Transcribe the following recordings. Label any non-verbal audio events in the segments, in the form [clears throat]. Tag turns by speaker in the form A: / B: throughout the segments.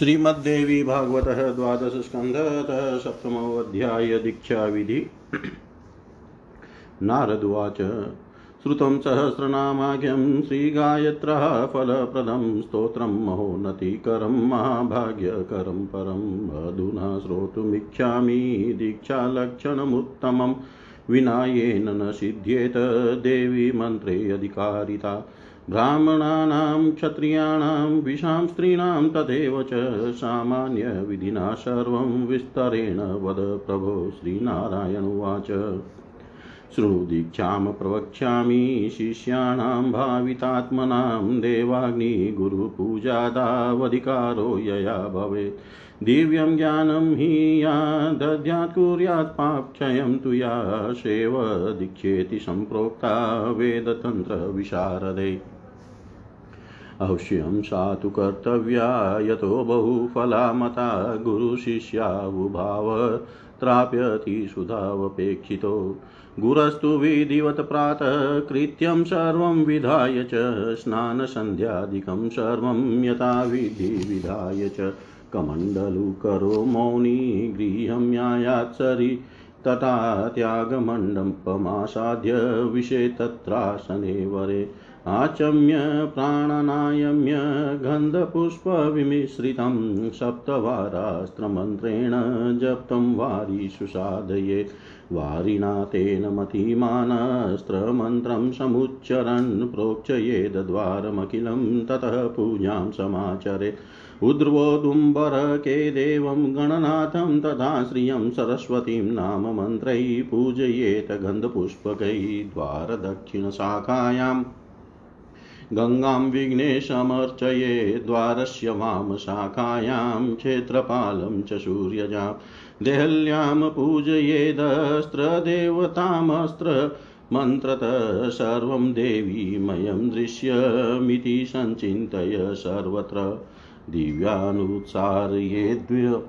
A: श्रीमद्देवी भागवत द्वादश स्कन्धतः सप्तमोऽध्याय दीक्षाविधि। [clears throat] नारदुवाच श्रुतं सहस्रनामाख्यं श्रीगायत्रः फलप्रदं, स्तोत्रं महोन्नतिकरं, महाभाग्यकरं परम्। अधुना श्रोतुमिच्छामि दीक्षालक्षणमुत्तमं। विना येन न सिद्ध्येत देवी मन्त्रे अधिकारिता ब्राह्मणानां, क्षत्रियाणां विषां स्त्रीणां तथैव च सामान्यविधिना सर्वं विस्तरेण वद प्रभो श्रीनारायण उवाच। शृणुदीक्षां प्रवक्ष्यामि शिष्याणां, भावितात्मनां देवाग्निगुरुपूजादावधिकारो यया भवेत्। दिव्यं ज्ञानं हि या दद्यात् कुर्यात् पापक्षयं तु या शेव दीक्षेति सम्प्रोक्ता वेदतन्त्रविशारदे। अवश्यं सा तु कर्तव्या यतो बहुफला मता गुरुशिष्यावुभाव त्राप्यति सुधावपेक्षितो। गुरस्तु विधिवत् प्रातः, कृत्यं सर्वं विधाय च, स्नानसन्ध्यादिकं सर्वं यथा विधि विधाय च। कमण्डलुकरो मौनी गृहं यायात्सरि तथा त्यागमण्डपमासाद्य विषे तत्रासने वरे। आचम्य, प्राणनायम्य, गन्धपुष्पविमिश्रितं सप्तवारास्त्रमन्त्रेण जप्तं वारिषु साधयेत् वारिणा तेन मतिमानस्त्रमन्त्रं समुच्चरन् प्रोक्षयेद्वारमखिलं ततः पूजां समाचरेत् उद्र्वोदुम्बरके देवं गणनाथं तथा श्रियं सरस्वतीं नाम मन्त्रैः पूजयेत गन्धपुष्पकैः द्वारदक्षिणशाखायाम्। गङ्गां विघ्नेशमर्चये, द्वारस्य वामशाखायां क्षेत्रपालं च सूर्यजां। देहल्यां पूजयेदस्त्रदेवतामस्त्र मन्त्रतः सर्वं देवीमयं दृश्यमिति सञ्चिन्तय सर्वत्र। दिव्यानुत्सारयेद्य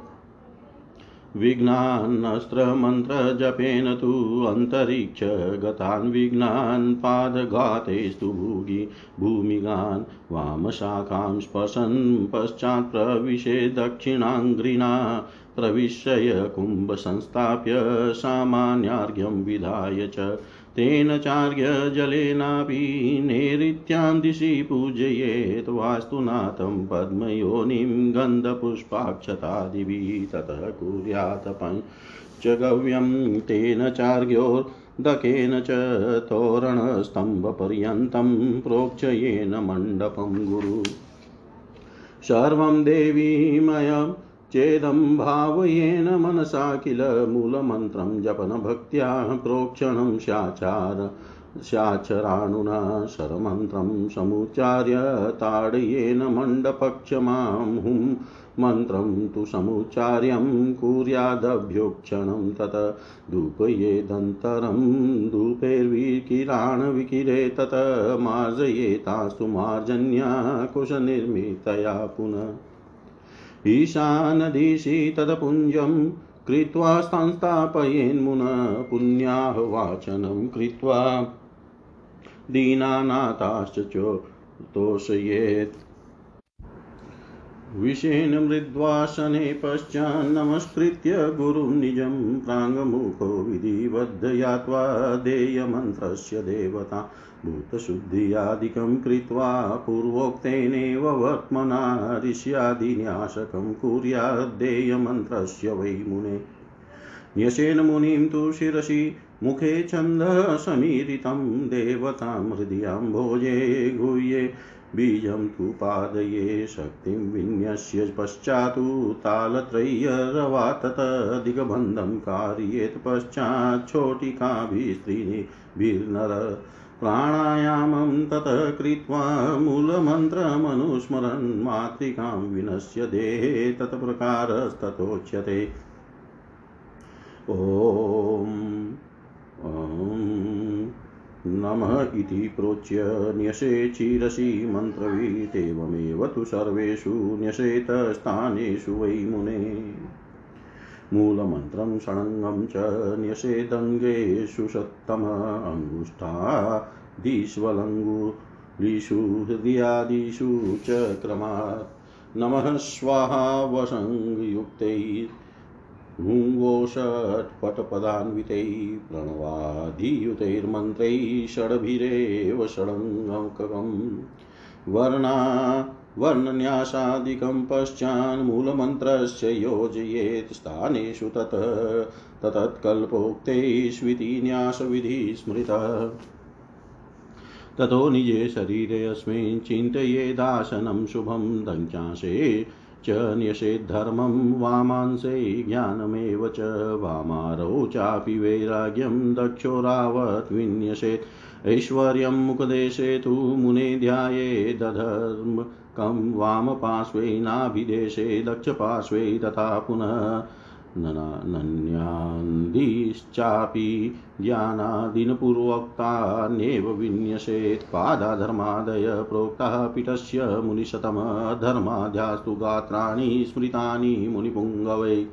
A: विघ्नान्नस्त्रमन्त्रजपेन तु अन्तरिक्ष गतान् विघ्नान् पादघातेस्तु भूगि भूमिगान् वामशाखां स्पशन् पश्चात् प्रविशे दक्षिणाङ्घ्रिणा प्रविश्य कुम्भसंस्थाप्य सामान्यार्घ्यं विधाय च तेन चार्घ्यजलेनापि नैऋत्यां दिशि पूजयेत् वास्तुनाथं पद्मयोनिं गन्धपुष्पाक्षतादिभिः ततः कुर्यात् पञ्चगव्यं तेन चार्घ्योर्दकेन च तोरणस्तम्भपर्यन्तं प्रोक्षयेन मण्डपं गुरु। सर्वं देवीमयम् चेदं भावयेन मनसा किल मूलमन्त्रं जपनभक्त्या प्रोक्षणं स्याचार स्याचराणुना शरमन्त्रं समुच्चार्य ताडयेन मण्डपक्षमां हुं मन्त्रं तु समुच्चार्यं कुर्यादभ्योक्षणं तत धूपयेदन्तरं धूपैर्विकिराणविकिरे तत मार्जयेतास्तु मार्जन्या कुशनिर्मितया पुनः ईशानदिशि तदपुञ्जं कृत्वा संस्थापयेन्मुन पुण्याहवाचनं कृत्वा दीनानाथाश्च तोषयेत् विषेण मृद्वासने पश्चान्नमस्कृत्य गुरुं निजं प्राङ्मुखो विधिवद्धयात्वा देयमन्त्रस्य देवता भूतशुद्ध्यादिकं कृत्वा पूर्वोक्तेनेव वर्त्मना ऋष्यादिन्यासकं कुर्याद्देयमन्त्रस्य वै मुने। न्यसेन मुनिं तु शिरसि मुखे छन्दसमीरितं देवतां हृदयां भोजे गुह्ये बीजं तु पादये शक्तिं विन्यस्य पश्चात्तु तालत्रय्यरवा ततदिगबन्धं कारयेत् पश्चाच्छोटिकाभिस्त्रीभिर्नर प्राणायामं ततः कृत्वा मूलमन्त्रमनुस्मरन् मातृकां विनश्य देहे तत्प्रकारस्ततोच्यते। ॐ नमः इति प्रोच्य न्यसे चिरसि मन्त्रवीतेवमेव तु सर्वेषु न्यसेतस्थानेषु वै मुने। मूलमन्त्रं षडङ्गं च न्यसेदङ्गेषु सत्तम अङ्गुष्ठादिष्वलङ्गुलिषु हृदयादिषु च क्रमात्। नमः स्वाहा वसङ्गयुक्तैर्भुङ्गोषट्पटपदान्वितैः प्रणवाधियुतैर्मन्त्रैः षड्भिरेव षडङ्गकम् वर्णा, वर्णन्यासादिकं पश्चान्मूलमन्त्रस्य योजयेत् स्थानेषु तत्। ततत्कल्पोक्तैष्विति स्मृतः। ततो निजे शरीरेऽस्मिन् चिन्तयेदासनं शुभं दङ्ख्यासे च न्यषेद्धर्मं वामांसे ज्ञानमेव च वामारौ चापि वैराग्यं दक्षो रावत् विन्यसेत् ऐश्वर्यं मुखदेशे तु मुने ध्याये दधर्म कं वामपार्श्वे नाभिदेशे दक्षपार्श्वे तथा पुनः नन्यान्दिश्चापि ज्ञानादिनपूर्वोक्तान्येव विन्यसेत् पादाधर्मादय प्रोक्तः पीठस्य मुनिशतमधर्माद्यास्तु गात्राणि स्मृतानि मुनिपुङ्गवै।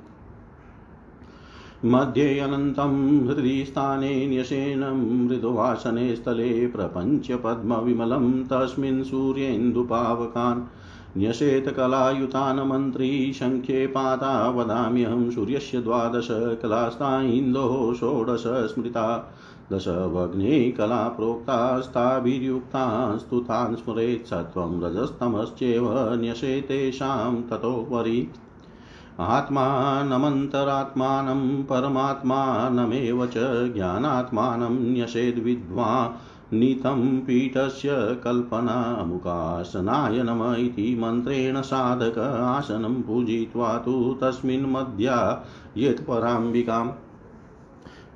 A: मध्ये अनन्तं हृदिस्थाने न्यसेनं मृदुवासने स्थले प्रपञ्चपद्मविमलं तस्मिन् सूर्येन्दुपावकान् न्यसेतकलायुतान् मन्त्री सङ्ख्ये पाता वदाम्यहं सूर्यस्य द्वादश कलास्ता इन्दोः षोडश स्मृता दशभग्ने कला प्रोक्तास्ताभिर्युक्तास्तु तान् स्मरेत् सत्त्वं रजस्तमश्चैव न्यसेतेषां ततोपरि। आत्मानमन्तरात्मानं परमात्मानमेव च ज्ञानात्मानं न्यसेद्विद्वा नीतं पीठस्य कल्पनामुखासनाय नम इति मन्त्रेण साधक आसनं पूजयित्वा तु तस्मिन् मध्या यत्पराम्बिकाम्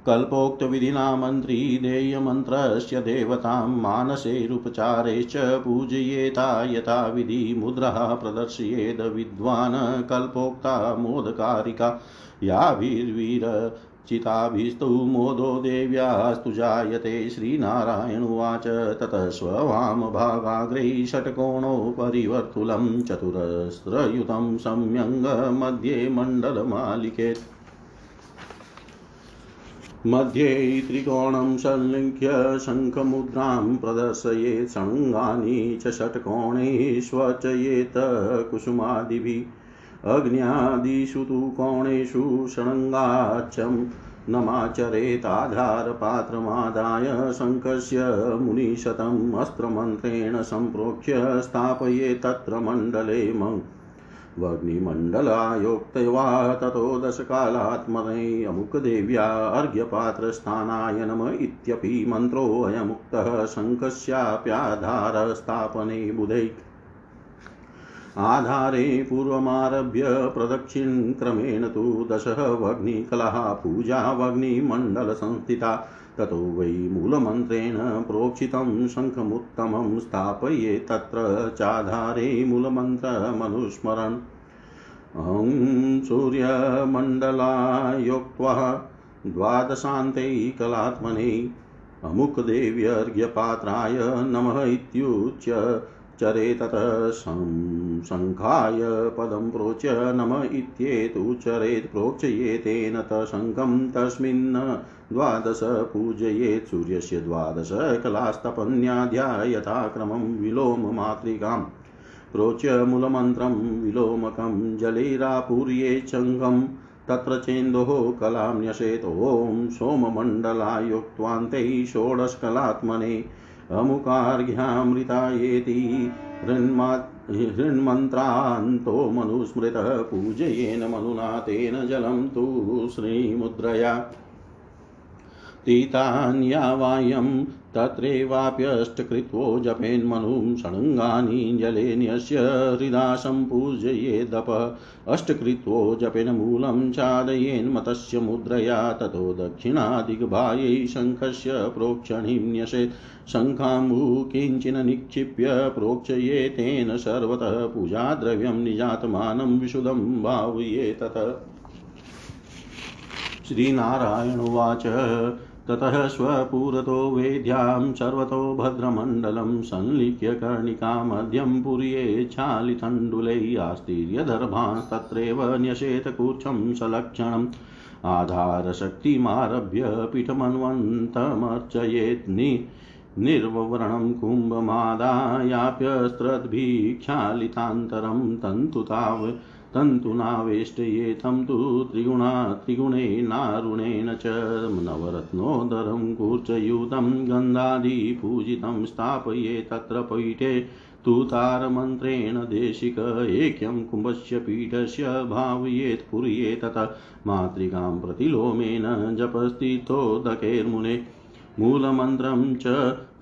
A: कल्पोक्तविधिना मन्त्री देयमन्त्रस्य देवतां मानसैरुपचारैश्च पूजयेता यथा विधि मुद्रः प्रदर्शयेद विद्वान् कल्पोक्ता मोदकारिका याभिर्वीर चिताभिस्तु मोदो देव्यास्तु जायते श्रीनारायणुवाच ततः स्ववामभागाग्रे षट्कोणो परिवर्तुलं चतुरस्रयुतं सम्यङ्गमध्ये मण्डलमालिकेत् मध्ये त्रिकोणं संलिख्य शङ्खमुद्रां प्रदर्शयेत् षण्गानि च षट्कोणैः स्वचयेत् कुसुमादिभिः। अग्न्यादिषु तु कोणेषु षडङ्गाच्छं नमाचरेताधारपात्रमादाय शङ्खस्य मुनिशतम् अस्त्रमन्त्रेण सम्प्रोक्ष्य स्थापये तत्र मण्डले वग्निमण्डलायोक्तवा ततो दशकालात्मने अमुकदेव्या अर्घ्यपात्रस्थानाय नम इत्यपि मन्त्रोऽयमुक्तः शङ्खस्याप्याधारस्थापने बुधैः आधारे पूर्वमारभ्य प्रदक्षिणक्रमेण तु दशः वग्निकलः पूजावग्निमण्डलसंस्थिता ततो वै मूलमन्त्रेण प्रोक्षितं शङ्खमुत्तमं स्थापये तत्र चाधारे मूलमन्त्रमनुस्मरन् अहं सूर्यमण्डलायोक्त्वा द्वादशान्ते कलात्मने अमुकदेव्यर्घ्यपात्राय नमः इत्युच्य चरे ततः शङ्खाय पदं प्रोच्य नम इत्येतुच्चरेत् प्रोक्षयेतेन तशङ्खं तस्मिन् द्वादश पूजयेत् सूर्यस्य द्वादश कलास्तपन्याध्या यथाक्रमं विलोममातृकाम् प्रोच्य मूलमन्त्रं विलोमकं जलेरापूर्येत् शङ्खं तत्र चेन्दोः कलां न्यसेत्। ॐ सोममण्डलायुक्त्वान्तैः षोडशकलात्मने अमुकार्घ्यामृतायेति हृन्मन्त्रान्तो मनुस्मृतः पूजयेन मनुना तेन जलं तु श्रीमुद्रया। तीतान्यावायं तत्रैवाप्यष्टकृत्वो जपेन्मनुं षडङ्गानीञ्जलेन्यस्य हृदा सम्पूजयेदप अष्टकृत्वो जपेन मूलं चादयेन्मतस्य मुद्रया, ततो दक्षिणादिग्भायै शङ्खस्य प्रोक्षणीं न्यसेत् शङ्खाम्बु किञ्चिन् निक्षिप्य प्रोक्षयेतेन सर्वतः पूजाद्रव्यं निजातमानं विशुदं भावये तत्। श्रीनारायणुवाच ततः स्वपुरतो वेद्यां सर्वतो भद्रमण्डलं संलिख्य कर्णिकामध्यं पुर्ये चालितण्डुलैरास्तीर्यदर्भांस्तत्रैव न्यसेतकूर्चं सलक्षणम्। आधारशक्तिमारभ्य पीठमन्वन्तमर्चयेत् निर्वरणं कुम्भमादायाप्यस्त्रद्भिक्षालितान्तरं तन्तुताव तन्तुनावेष्टयेथं तु त्रिगुणा त्रिगुणेनारुणेन च नवरत्नोदरं कूर्चयुतं गन्धादिपूजितं स्थापये तत्र पीठे तुतारमन्त्रेण देशिक ऐक्यं कुम्भस्य पीठस्य भावयेत् पुर्ये ततः मातृकां प्रतिलोमेन जपस्थितोदकैर्मुने मूलमन्त्रं च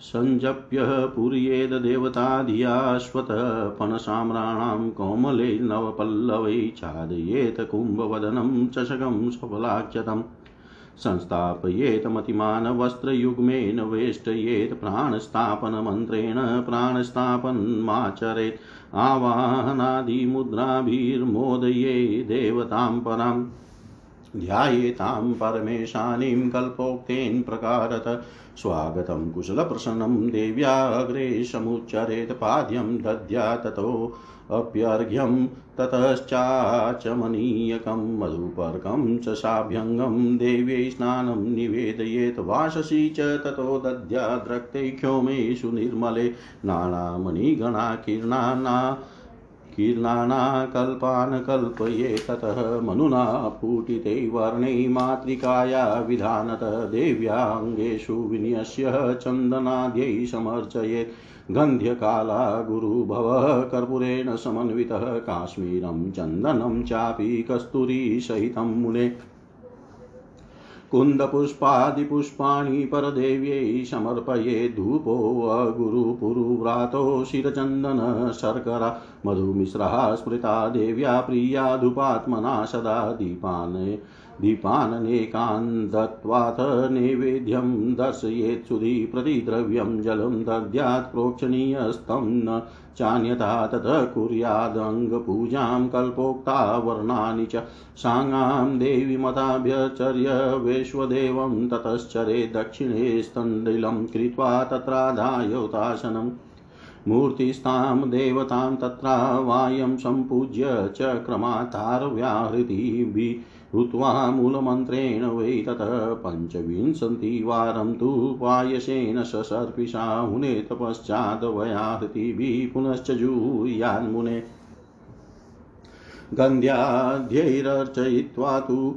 A: सञ्जप्य पुर्येद देवताधियाश्वतपणसाम्राणां कोमले नवपल्लवै चादयेत कुम्भवदनं चषकं सफलाक्षतम् संस्थापयेत् मतिमानवस्त्रयुग्मेन वेष्टयेत् प्राणस्थापनमन्त्रेण प्राणस्थापनमाचरेत्। आवाहनादिमुद्राभिर्मोदये देवतां पराम्। ध्यायेतां परमेशानीं कल्पोक्तेन प्रकारत। स्वागतं कुशलप्रसन्नं देव्याग्रे समुच्चरेत् पाद्यं दद्या ततोऽप्यर्घ्यं ततश्चाचमनीयकं मधुपर्कं च साभ्यङ्गं देव्यै स्नानं निवेदयेत् वाससि च ततो दद्याद्रक्तैक्षोमेषु निर्मले नानामणिगणा किरणाना कीर्णानाकल्पान् कल्पये ततः मनुना फूटिते वर्णै मातृकाया विधानत, देव्याङ्गेषु विन्यस्य चन्दनाद्यै समर्चयेत्। गन्ध्यकाला गुरुभवः कर्पूरेण समन्वितः, काश्मीरं चन्दनं चापि कस्तूरीसहितं मुने। कुन्दपुष्पादिपुष्पाणि परदेव्यै समर्पये धूपोऽगुरुपुरुव्रातो शिरचन्दन शर्करा। मधुमिश्रः स्मृता देव्या प्रिया धूपात्मना सदा दीपाने दीपाननेकान् दत्त्वाथ नैवेद्यं दर्शयेत् सुधी प्रतिद्रव्यं जलं दद्यात् प्रोक्षणीयस्तं न चान्यथा ततः कुर्यादङ्गपूजां कल्पोक्ता वर्णानि च साङ्गां देवीमताभ्यचर्य वैश्वदेवं ततश्चरे दक्षिणे स्तण्डिलं कृत्वा तत्राधायोतासनम् मूर्तिस्तां देवतां तत्रा वायं सम्पूज्य च क्रमातारव्याहृतिभिः हुत्वा मूलमन्त्रेण वै ततः पञ्चविंशतिवारं तु पायसेन ससर्पिषा हुनेत पश्चाद्वयाहृतिभिः पुनश्च जूयान्मुने। गन्ध्याध्यैरर्चयित्वा तु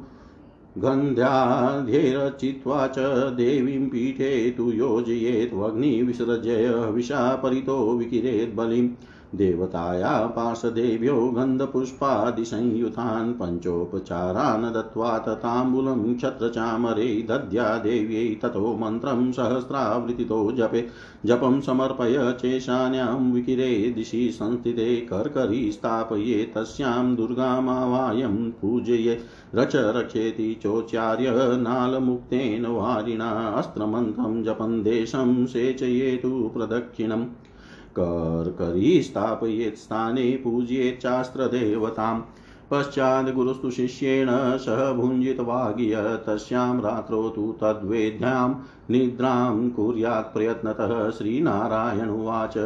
A: गन्ध्याध्यैरचित्वा च देवीं पीठे तु योजयेत् वह्निविसृजय हविषा परितो विकिरेत् बलिम्। देवताया पार्श्वदेव्यो गन्धपुष्पादिसंयुतान् पञ्चोपचारान् दत्त्वा तताम्बूलं क्षत्रचामरे दद्या देव्यै ततो मन्त्रं सहस्रावृतितो जपे। जपं समर्पय चेशान्यां विकिरे दिशि संस्थिते कर्करी स्थापये तस्यां दुर्गामावायं पूजये। रच रक्षेति चोच्चार्य नालमुक्तेन वारिणा अस्त्रमन्त्रं जपन् देशं सेचयेतु प्रदक्षिणम्। कर्करी स्थापयेत् स्थाने पूजयेच्चास्त्रदेवताम् पश्चात् गुरुस्तु शिष्येण सह भुञ्जितवागिय तस्यां रात्रो तु तद्वेद्यां निद्रां कुर्यात् प्रयत्नतः श्रीनारायण उवाच।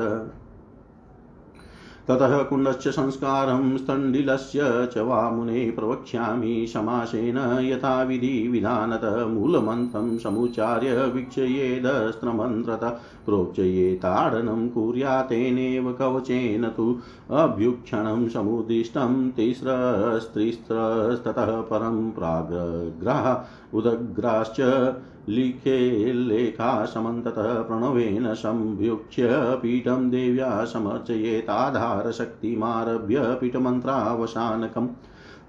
A: ततः कुण्डस्य संस्कारं स्तण्डिलस्य च वा मुने प्रवक्ष्यामि समासेन यथाविधि विधानत मूलमन्त्रं समुच्चार्य वीक्षयेदस्त्रमन्त्रत प्रोक्षयेताडनं कुर्यातेनेव कवचेन तु अभ्युक्षणं समुदिष्टं तिस्रस्त्रिस्रस्ततः परं प्राग्रह उदग्राश्च लिखे लेखासमन्ततः प्रणवेन संभ्युक्ष्य पीठं देव्या समर्चयेताधारशक्तिमारभ्य पीठमन्त्रावसानकम्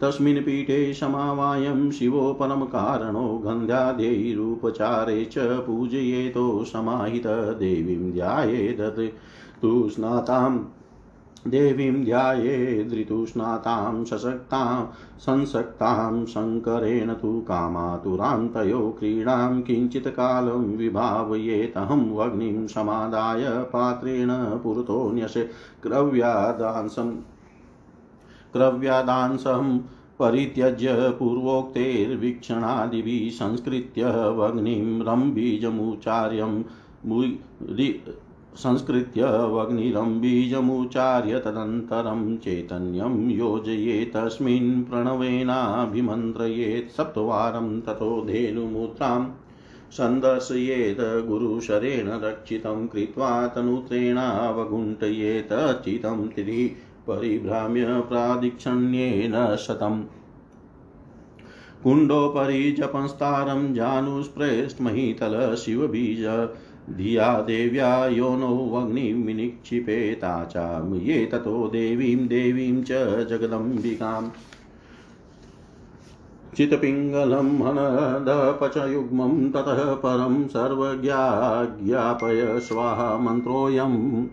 A: तस्मिन् पीठे समावायं शिवो परमकारणो गन्ध्याद्यैरुपचारे च पूजयेतो समाहित ध्यायेदत्। तु स्नाताम् देवीं ध्यायेदृतुस्नातां सशक्तां, संसक्तां शङ्करेण तु कामातुरां तयो क्रीडां, किञ्चित् कालं विभावयेतहं वग्निं समादाय पात्रेण पुरतो न्यसे क्रव्यादांसं क्रव्यादांसं परित्यज्य पूर्वोक्तैर्वीक्षणादिभिः संस्कृत्य वग्निं रम्बीजमुचार्यं संस्कृत्य वग्निरं बीजमुच्चार्य तदनन्तरं चैतन्यं योजयेत् तस्मिन् प्रणवेनाभिमन्त्रयेत् सप्तवारं ततो धेनुमुद्रां सन्दर्शयेत् गुरुशरेण रक्षितं कृत्वा तनुत्रेणावगुण्ठयेत् चितं तिरि परिभ्राम्य प्रादिक्षण्येन शतम्। कुण्डोपरि जपंस्तारं जानुस्प्रेष्टमहितल धिया देव्या योनोऽग्निं विनिक्षिपेता च ये ततो देवीं देवीं च जगदम्बिकाम् चित्पिङ्गलं हनदपचयुग्मं ततः परं सर्वज्ञाज्ञापय स्वाहा मन्त्रोऽयम्।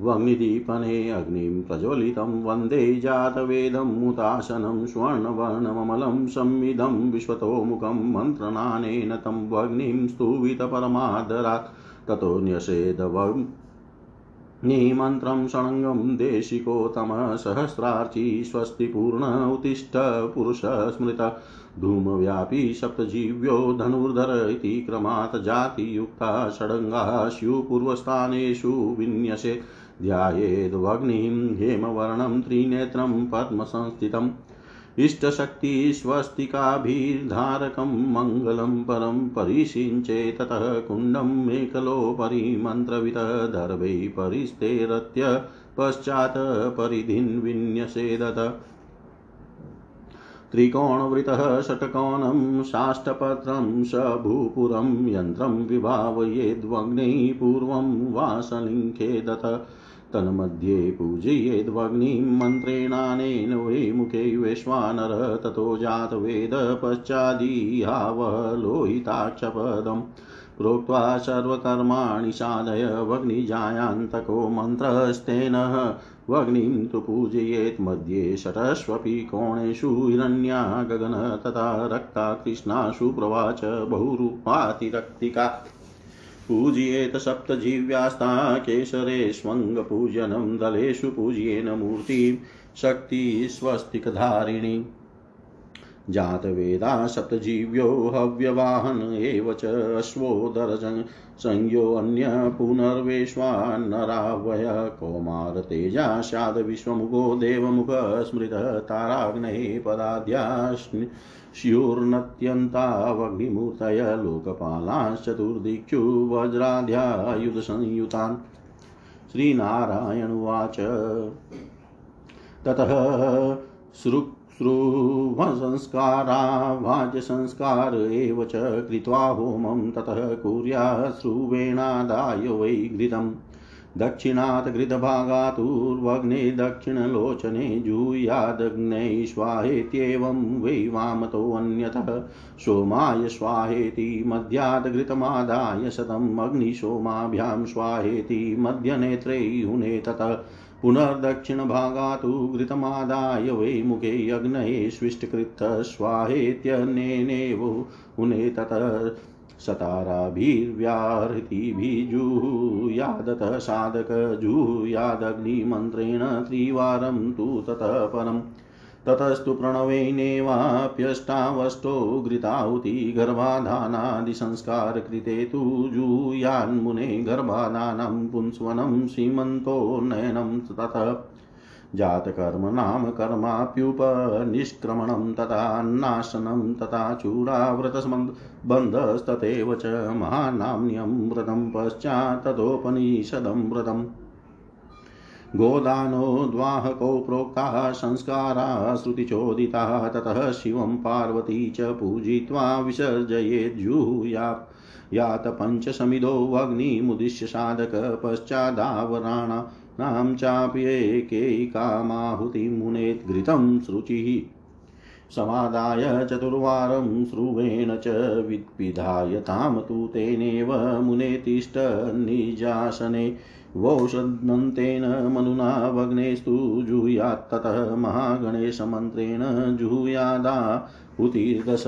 A: वह्निदीपने अग्निं प्रज्वलितं वंदे जातवेदमुताशनं स्वर्णवर्णममलं संविधं विश्वतोमुखं मन्त्रणानेन तं वग्निं स्तुवितपरमादरात्। ततो न्यसेदवम् निमन्त्रं षडङ्गं देशिकोत्तमः सहस्रार्ची स्वस्तिपूर्ण उत्तिष्ठ पुरुषस्मृत धूमव्यापी सप्तजीव्यो धनुर्धर इति क्रमात् जातियुक्ता षडङ्गाः स्युपूर्वस्थानेषु विन्यसे ध्यायेद्वग्निं हेमवर्णं त्रिनेत्रं पद्मसंस्थितम् इष्टशक्तिस्वस्तिकाभिर्धारकं मङ्गलं परं परिषिञ्चे ततः कुण्डं मेखलोपरि मन्त्रवितः दर्भै परिस्तेरत्य पश्चात् परिधिन् विन्यसेदत त्रिकोणवृतः षट्कोणं साष्टपत्रं स भूपुरं यन्त्रं विभावयेद्वग्नैः पूर्वं वासलिङ्खेदत तन्मध्ये पूजयेद्वग्निं मन्त्रेणानेन वै मुखे वैश्वानर ततो जातवेद पश्चादीहावः लोहिताक्षपदम् प्रोक्त्वा सर्वकर्माणि साधय वग्निजायान्तको मन्त्रस्तेन वग्निं तु पूजयेत् मध्ये षटष्वपि कोणेषु हिरण्या गगन तथा रक्ता कृष्णासु प्रवाच बहुरूपातिरक्तिका पूजयेत सप्तजीव्यास्ता केसरेष्वङ्गपूजनं दलेषु पूजयेन मूर्तिं शक्तिस्वस्तिकधारिणी जातवेदा सप्तजीव्यो हव्यवाहन एव च अश्वोदरजं संज्ञोऽन्य पुनर्वेश्वान्नरावय कौमारतेजा स्याद् विश्वमुखो देवमुख स्मृत ताराग्नये पदाद्या स्युर्नत्यन्तावग्निमूर्तय लोकपालाश्चतुर्दिक्षु वज्राध्यायुधसंयुतान् श्रीनारायणुवाच ततः सृक् श्रुवसंस्कारा वाज्यसंस्कार एव च कृत्वा होमं ततः कुर्याश्रुवेणादाय वै घृतम्। दक्षिणात् घृतभागातुर्वग्ने दक्षिणलोचने जूयादग्नै स्वाहेत्येवं वै वामतोऽन्यतः सोमाय स्वाहेति मध्यात् घृतमादाय शतम् अग्निसोमाभ्यां स्वाहेति मध्यनेत्रे हुने ततः पुनर्दक्षिणभागातु घृतमादाय वै मुखे अग्न स्विष्टकृत स्वाहेत्यनेनेव उने ततः सताराभिर्व्याहृतिभिजुयादतः साधकजुयादग्निमन्त्रेण त्रिवारं तु ततः परम् ततस्तु प्रणवेनेवाप्यष्टावष्टो घृताहुति गर्भाधानादिसंस्कारकृते तु जूयान्मुने गर्भाधानं पुंस्वनं सीमन्तोन्नयनं ततः। जातकर्म नाम कर्माप्युपनिष्क्रमणं तथा नाशनं तथा चूडाव्रतबन्धस्तथैव च महानाम्न्यं व्रतं पश्चात् ततोपनिषदं व्रतम्। गोदानोद्वाहको प्रोक्ताः संस्काराः श्रुतिचोदिताः, ततः शिवं पार्वती च पूजित्वा विसर्जयेज्जुहुया यात अग्निमुदिश्य साधक पश्चादावराणानां चाप्येकैकामाहुतिमुनेत् घृतं शुचिः समादाय चतुर्वारं स्रुवेण च विद्विधाय तां तु तेनेव मुने तिष्ठन्निजासने वौषधन्तेन मनुना भग्नेस्तु जुहुयात्ततः महागणेशमन्त्रेण जुहुयादाहुतिर्दश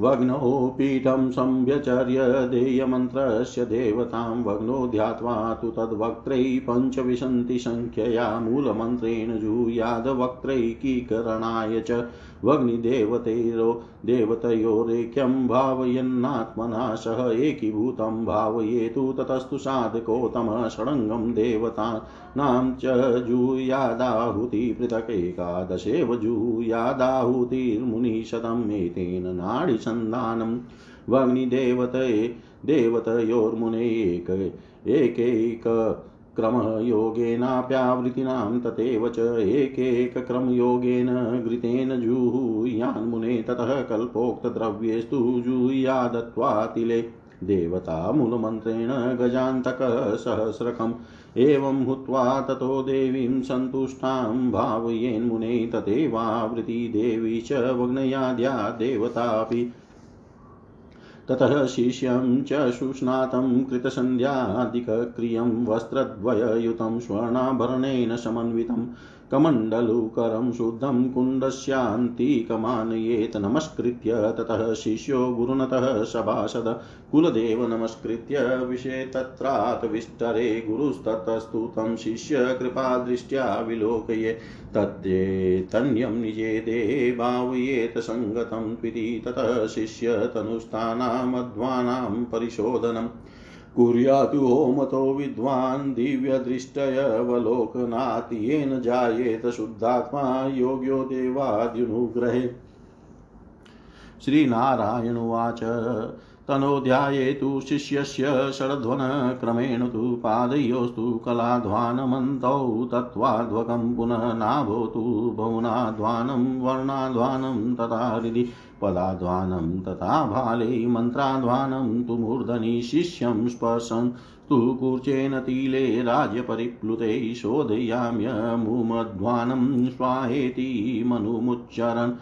A: वग्नौ पीठं संव्यचर्य देयमन्त्रस्य देवतां वग्नो ध्यात्वा तु तद्वक्त्रै पञ्चविशन्ति सङ्ख्यया मूलमन्त्रेण जुहुयादवक्त्रैकीकरणाय च वग्निदेवतैरो देवतयोरेक्यं भावयन्नात्मना सह एकीभूतं भावयेतु ततस्तु साधकोत्तमः षडङ्गं देवतानां च जूयादाहुति पृथक् एकादशेव जूयादाहुतिर्मुनिशतम् एतेन नाडि परिसन्धानम् वग्निदेवते देवतयोर्मुने एक एकैक क्रमयोगेनाप्यावृत्तीनां तथैव च एकैकक्रमयोगेन घृतेन जुहुयान्मुने ततः कल्पोक्तद्रव्येस्तु जुहुयादत्वातिले देवतामूलमन्त्रेण गजान्तकसहस्रकम् एवं हुत्वा ततो देवीं सन्तुष्टां भावयेन्मुने तथैवावृति देवी च वग्नयाद्या देवतापि। ततः शिष्यं च सुस्नातं कृतसन्ध्यादिकक्रियं वस्त्रद्वययुतं स्वर्णाभरणेन समन्वितं कमण्डलुकरं शुद्धं कुण्डस्यान्तिकमानयेत् नमस्कृत्य ततः शिष्यो गुरुनतः सभासद कुलदेव नमस्कृत्य विषे तत्रात् विष्टरे गुरुस्ततस्तु तं शिष्य कृपादृष्ट्या विलोकये तद्येतन्यं निजे देहे भावयेत सङ्गतं त्विति ततः शिष्यतनुस्थानामध्वानां परिशोधनम् कुर्यातु होमतो विद्वान् दिव्यदृष्टयवलोकनात् येन जायेत शुद्धात्मा योग्यो देवाद्युनुग्रहे। श्रीनारायणुवाच तनोध्यायेतु शिष्यस्य षड्ध्वनक्रमेण तु पादयोस्तु कलाध्वानमन्तौ तत्त्वाध्वकं पुनः नाभोतु भुवनाध्वानं, वर्णाध्वानं तथा हृदि, पदाध्वानं तथा भाले, मन्त्राध्वानं तु मूर्धनि शिष्यं स्पर्शन् तु कूर्चेन तिले राज्यपरिप्लुते शोधयाम्यमुमध्वानं स्वाहेति मनुमुच्चरन्।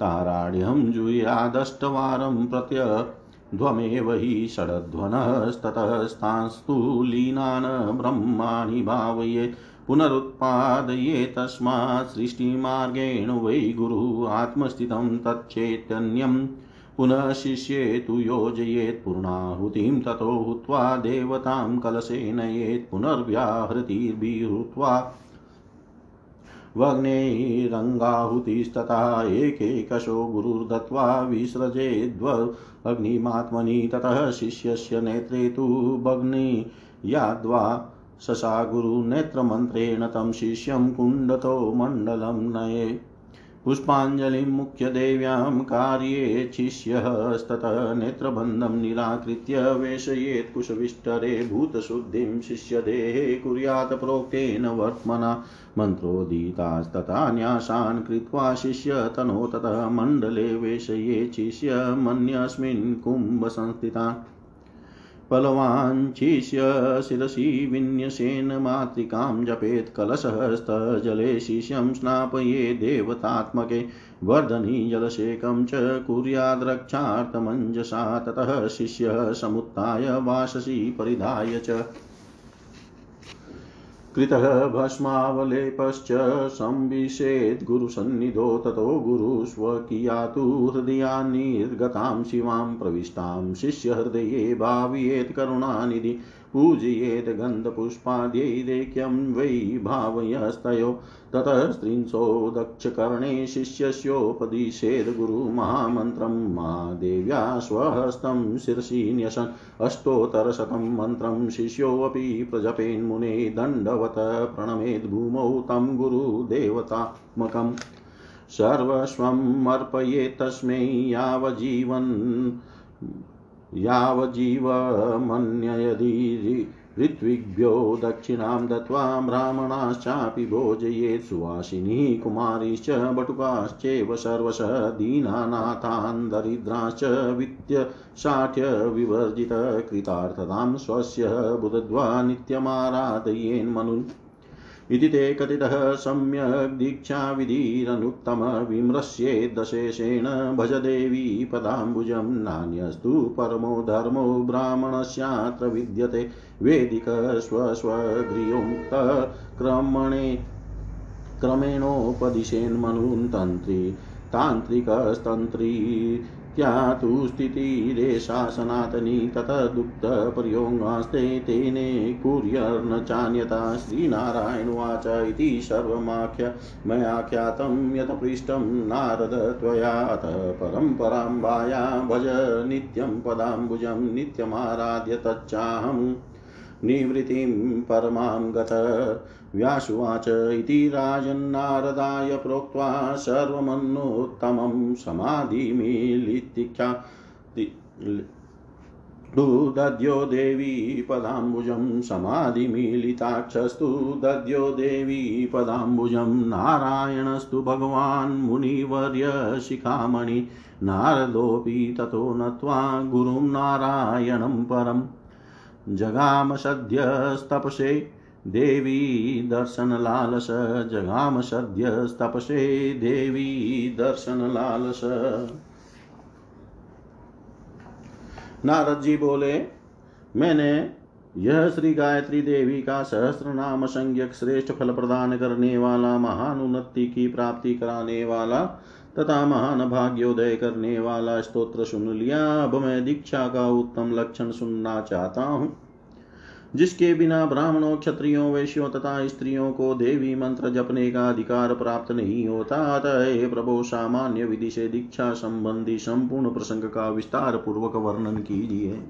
A: ताराढ्यं जुयादष्टवारं प्रत्य ध्वमेव हि षडध्वनस्ततस्तांस्तु लीनान् ब्रह्माणि भावये पुनरुत्पादये सृष्टिमार्गेण वै गुरुः आत्मस्थितं तच्चैतन्यम् पुनः शिष्ये तु योजयेत् पूर्णाहुतिं ततो हुत्वा देवतां कलशे नयेत् पुनर्व्याहृतिर्भिहृत्वा वग्नेरङ्गाहुतिस्तथा एकैकशो गुरुर्दत्त्वा विसृजेद्व अग्निमात्मनि ततः शिष्यस्य नेत्रे तु भग्नि याद्वा ससा गुरुनेत्रमन्त्रेण तं शिष्यं कुण्डतो मण्डलं नये। पुष्पाञ्जलिं मुख्यदेव्यां कार्ये शिष्यस्ततः नेत्रबन्धं निराकृत्य वेशयेत् कुशविष्टरे भूतशुद्धिं शिष्यदेहे कुर्यात् प्रोक्तेन वर्त्मना न्यासान् कृत्वा शिष्यतनो ततः मण्डले वेशये शिष्यमन्यस्मिन् कुम्भसंस्थितान् फलवाञ्छिष्य शिरसि विन्यसेन मातृकां जपेत् कलशहस्तजले शिष्यं स्नापये देवतात्मके वर्धनी जलसेकं च कुर्याद्रक्षार्थमञ्जसा ततः शिष्यः समुत्थाय वाससि परिधाय च। कृतः भस्मावलेपश्च संविशेत् गुरुसन्निधौ ततो गुरुस्वकीयातु हृदयान्निर्गतां शिवां प्रविष्टां शिष्यहृदये भावयेत् करुणानिधि। पूजयेत् गन्धपुष्पाद्यैरेक्यं वै भावयस्तयो। ततः स्त्रींसो दक्षकर्णे शिष्यस्योपदिशेद् गुरुमहामन्त्रं मा देव्या स्वहस्तं शिरसि न्यसन् अष्टोत्तरशतं मन्त्रं शिष्योऽपि प्रजपेन्मुने दण्डवत प्रणमेद् भूमौ तं गुरुदेवतात्मकम्। सर्वस्वम् अर्पयेत् तस्मै यावजीवन् यावजीवमन्ययदि ऋत्विग्भ्यो दक्षिणां दत्त्वा ब्राह्मणाश्चापि भोजयेत् सुवासिनी कुमारीश्च बटुकाश्चैव सर्वश दीनानाथान् दरिद्राश्च वित्त्यशाठ्यविवर्जितकृतार्थतां स्वस्य बुदध्वा नित्यमाराधयेन्मनुन् इति ते कथितः सम्यक् दीक्षाविधिरनुत्तमविमृश्येद्दशेषेण भज देवी पदाम्बुजं नान्यस्तु परमो धर्मो ब्राह्मणस्यात्र विद्यते वेदिक स्वस्वगृहोक्तक्रमणे क्रमेणोपदिशेन्मनुन् तन्त्री तान्त्रिकस्तन्त्री त्या तु स्थितिरेषा सनातनी ततदुक्तपर्योगास्ते तेने कुर्यर्न चान्यता। श्रीनारायणवाच इति सर्वमाख्य। मयाख्यातं यत्पृष्टं नारद त्वयात परम्पराम्बाया भज नित्यं पदाम्बुजं नित्यमाराध्य तच्चाहम् निवृत्तिं परमां गत। व्यासुवाच इति राजन्नारदाय प्रोक्त्वा सर्वमन्नोत्तमं समाधिमीलितिख्या दद्यो देवी पदाम्बुजं समाधिमीलिताक्षस्तु दद्यो देवी पदाम्बुजं नारायणस्तु भगवान् मुनिवर्यशिखामणि नारदोऽपि ततो नत्वा गुरुं नारायणं परम् जगाम सद्यस्तपसे देवी दर्शन दर्शनलालस जगाम सद्यस्तपसे देवी दर्शन दर्शनलालस। नारद जी बोले, मैंने यह श्री गायत्री देवी का सहस्त्र नाम संज्ञक श्रेष्ठ फल प्रदान करने वाला, महान उन्नति की प्राप्ति कराने वाला तथा महान भाग्योदय करने वाला स्तोत्र सुन लिया। अब मैं दीक्षा का उत्तम लक्षण सुनना चाहता हूँ। जिसके बिना ब्राह्मणों, क्षत्रियों, वैश्यों तथा स्त्रियों को देवी मंत्र जपने का अधिकार प्राप्त नहीं होता। अतः प्रभो, सामान्य विधि से दीक्षा संबंधी संपूर्ण प्रसंग का विस्तार पूर्वक वर्णन कीजिए।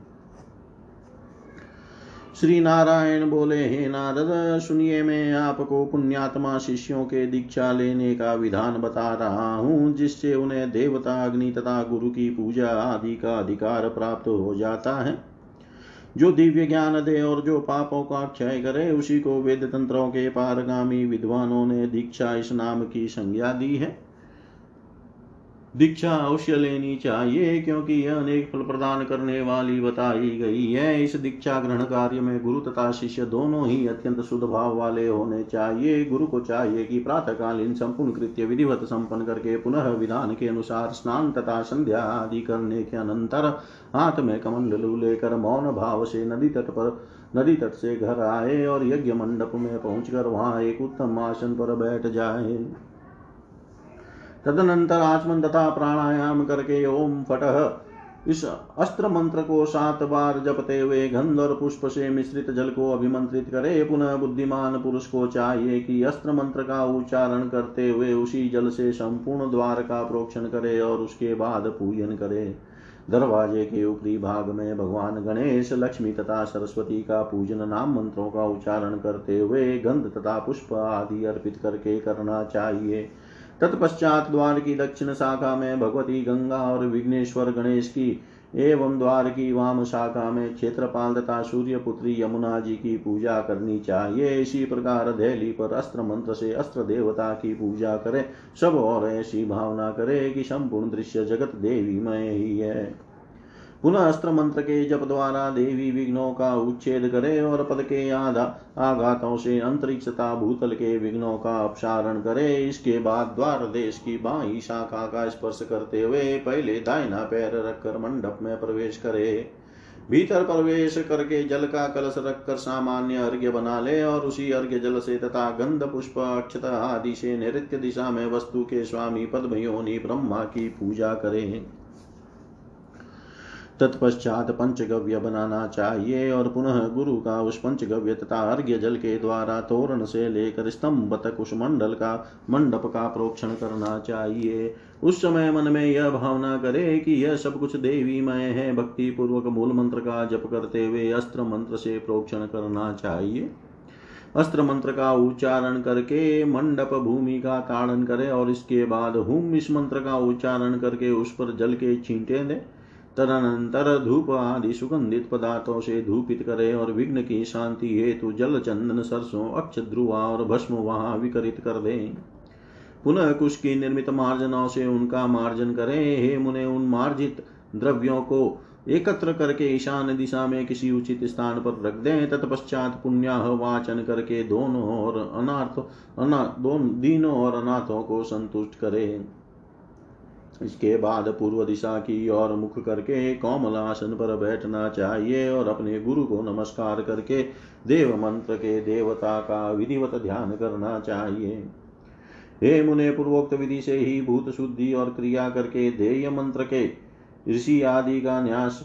A: श्री नारायण बोले, हे नारद, सुनिए, मैं आपको पुण्यात्मा शिष्यों के दीक्षा लेने का विधान बता रहा हूँ, जिससे उन्हें देवता, अग्नि तथा गुरु की पूजा आदि का अधिकार प्राप्त हो जाता है। जो दिव्य ज्ञान दे और जो पापों का क्षय करे, उसी को वेद तंत्रों के पारगामी विद्वानों ने दीक्षा इस नाम की संज्ञा दी है। दीक्षा अवश्य लेनी चाहिए, क्योंकि यह अनेक फल प्रदान करने वाली बताई गई है। इस दीक्षा ग्रहण कार्य में गुरु तथा शिष्य दोनों ही अत्यंत शुद्ध भाव वाले होने चाहिए। गुरु को चाहिए कि प्रातःकालीन संपूर्ण कृत्य विधिवत संपन्न करके पुनः विधान के अनुसार स्नान तथा संध्या आदि करने के अनंतर हाथ में कमंडलू लेकर मौन भाव से नदी तट पर, नदी तट से घर आए और यज्ञ मंडप में पहुंचकर वहाँ एक उत्तम आसन पर बैठ जाए। तदनंतर आचमन तथा प्राणायाम करके ओम फट। इस अस्त्र मंत्र को सात बार जपते हुए गंध और पुष्प से मिश्रित जल को अभिमंत्रित करे, पुनः बुद्धिमान पुरुष को चाहिए कि अस्त्र मंत्र का उच्चारण करते हुए उसी जल से संपूर्ण द्वार का प्रोक्षण करे और उसके बाद पूजन करे। दरवाजे के ऊपरी भाग में भगवान गणेश, लक्ष्मी तथा सरस्वती का पूजन नाम मंत्रों का उच्चारण करते हुए गंध तथा पुष्प आदि अर्पित करके करना चाहिए। तत्पश्चात द्वार की दक्षिण शाखा में भगवती गंगा और विघ्नेश्वर गणेश की एवं द्वार की वाम शाखा में क्षेत्रपाल तथा सूर्य पुत्री यमुना जी की पूजा करनी चाहिए। इसी प्रकार दहली पर अस्त्र मंत्र से अस्त्र देवता की पूजा करें। सब और ऐसी भावना करे कि संपूर्ण दृश्य जगत देवी मय ही है। पुनः अस्त्र मंत्र के जप द्वारा देवी विघ्नों का उच्छेद करे और पद के आधा आघातों से अंतरिक्ष तथा भूतल के विघ्नों का अपसारण करे। इसके बाद द्वार देश की बाई शाखा का स्पर्श करते हुए पहले दाहिना पैर रखकर मंडप में प्रवेश करे। भीतर प्रवेश करके जल का कलश रखकर सामान्य अर्घ्य बना ले और उसी अर्घ्य जल से तथा गंध, पुष्प, अक्षत आदि से नृत्य दिशा में वस्तु के स्वामी पद्मयोनि ब्रह्मा की पूजा करें। तत्पश्चात पंचगव्य बनाना चाहिए और पुनः गुरु का उस पंचगव्य तथा अर्घ्य जल के द्वारा तोरण से लेकर स्तंभ तक उस मंडल का, मंडप का प्रोक्षण करना चाहिए। उस समय मन में यह भावना करे कि यह सब कुछ देवीमय है भक्ति पूर्वक मूल मंत्र का जप करते हुए अस्त्र मंत्र से प्रोक्षण करना चाहिए। अस्त्र मंत्र का उच्चारण करके मंडप भूमि का ताड़न करे और इसके बाद हुम इस मंत्र का उच्चारण करके उस पर जल के छींटे दे। तदनंतर धूप आदि सुगंधित पदार्थों से धूपित करे और विघ्न की शांति हेतु जल, चंदन, सरसों, अक्ष, ध्रुवा और भस्म वहाँ विकरित कर दे। पुनः कुश की निर्मित मार्जनों से उनका मार्जन करे। हे मुने, उन मार्जित द्रव्यों को एकत्र करके ईशान दिशा में किसी उचित स्थान पर रख दें। तत्पश्चात पुण्याह वाचन करके दोनों और अनाथ अना, दोनों, दीनों और अनाथों को संतुष्ट करें। इसके बाद पूर्व दिशा की ओर मुख करके कोमल आसन पर बैठना चाहिए और अपने गुरु को नमस्कार करके देव मंत्र के देवता का विधिवत ध्यान करना चाहिए। हे मुने, पूर्वोक्त विधि से ही भूत शुद्धि और क्रिया करके देय मंत्र के ऋषि आदि का न्यास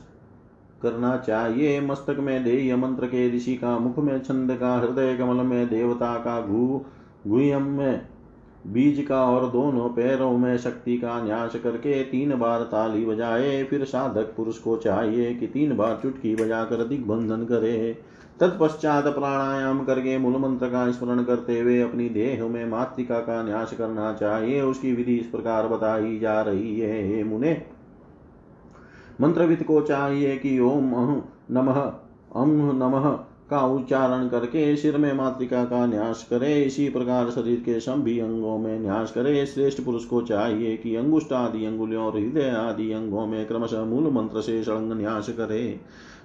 A: करना चाहिए। मस्तक में देय मंत्र के ऋषि का मुख में छंद का हृदय कमल में देवता का घू गुयम में बीज का और दोनों पैरों में शक्ति का न्यास करके तीन बार ताली बजाए, फिर साधक पुरुष को चाहिए कि तीन बार चुटकी बजाकर दिग्बंधन करे। तत्पश्चात प्राणायाम करके मूल मंत्र का स्मरण करते हुए अपनी देह में मातृका का न्यास करना चाहिए, उसकी विधि इस प्रकार बताई जा रही है मुने, मंत्रविद को चाहिए कि ओम नमः अम नमः का उच्चारण करके सिर में मातृका का न्यास करे, इसी प्रकार शरीर के सभी अंगों में न्यास करे। श्रेष्ठ पुरुष को चाहिए कि अंगुष्ठ आदि अंगुलियों और हृदय आदि अंगों में क्रमशः मूल मंत्र से षडंग न्यास करे।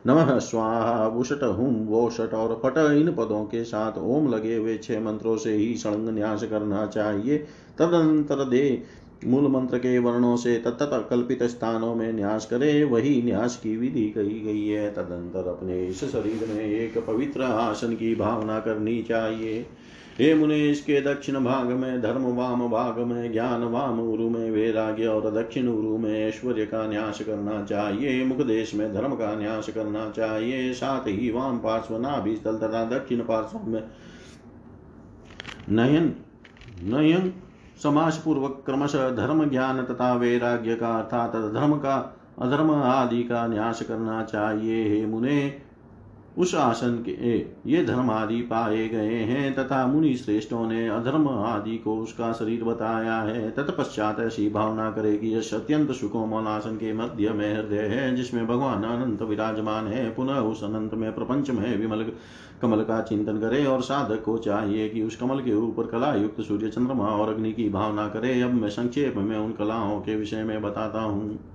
A: नमः स्वाहा वुषट हुम वोषट और फट, इन पदों के साथ ओम लगे हुए छह मंत्रों से ही षडंग न्यास करना चाहिए। तदनंतर दे मूल मंत्र के वर्णों से तत्त कल्पित स्थानों में न्यास करे, वही न्यास की विधि कही गई है। तदंतर अपने इस शरीर में एक पवित्र आसन की भावना करनी चाहिए। हे मुने, इसके दक्षिण भाग में धर्म वाम भाग में ज्ञान वाम उरु में, वैराग्य और दक्षिण उरु में ऐश्वर्य का न्यास करना चाहिए। मुख देश में धर्म का न्यास करना चाहिए। साथ ही वाम पार्श्व नाभिस्थल तथा दक्षिण पार्श्व में नयन नयन समास पूर्वक क्रमशः धर्म ज्ञान तथा वैराग्य का अर्थात धर्म का, अधर्म आदि का न्यास करना चाहिए। हे मुने उस आसन के ये धर्म आदि पाए गए हैं, तथा मुनि श्रेष्ठों ने अधर्म आदि को उसका शरीर बताया है। तत्पश्चात ऐसी भावना करेगी यह अत्यंत सुकोमल आसन के मध्य में हृदय है, जिसमें भगवान अनंत विराजमान है। पुनः उस अनंत में प्रपंच में विमल कमल का चिंतन करे और साधक को चाहिए कि उस कमल के ऊपर कला युक्त सूर्य चंद्रमा और अग्नि की भावना करे। अब मैं संक्षेप में उन कलाओं के विषय में बताता हूँ।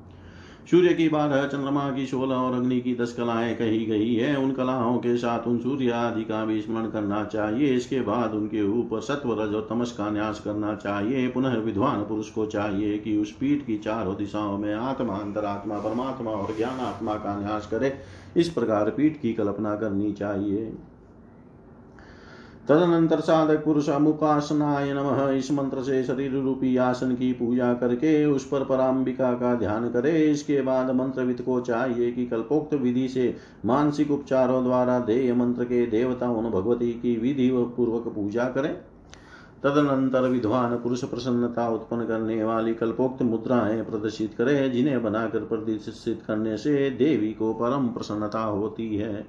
A: सूर्य की बारह चंद्रमा की सोलह और अग्नि की दस कलाएँ कही गई है। उन कलाओं के साथ उन सूर्य आदि का भी स्मरण करना चाहिए। इसके बाद उनके ऊपर सत्व रज और तमस का न्यास करना चाहिए। पुनः विद्वान पुरुष को चाहिए कि उस पीठ की चारों दिशाओं में आत्मा, अंतरात्मा, परमात्मा और ज्ञान आत्मा का न्यास करे। इस प्रकार पीठ की कल्पना करनी चाहिए। तदनंतर साधक पुरुष अमुकासनाय नम। इस मंत्र से शरीर रूपी आसन की पूजा करके उस पर पराम्बिका का ध्यान करे। इसके बाद मंत्रविद को चाहिए कि कल्पोक्त विधि से मानसिक उपचारों द्वारा देय मंत्र के देवताओं भगवती की विधि पूर्वक पूजा करे। तदनंतर विद्वान पुरुष प्रसन्नता उत्पन्न करने वाली कल्पोक्त मुद्राएँ प्रदर्शित करे, जिन्हें बनाकर प्रदर्शित करने से देवी को परम प्रसन्नता होती है।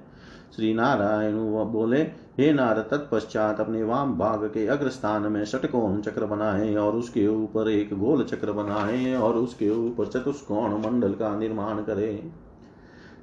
A: श्री नारायण बोले, हे नार तत्पश्चात अपने वाम भाग के अग्रस्थान में षटकोण चक्र बनाए और उसके ऊपर एक गोल चक्र बनाए और उसके ऊपर चतुष्कोण मंडल का निर्माण करें।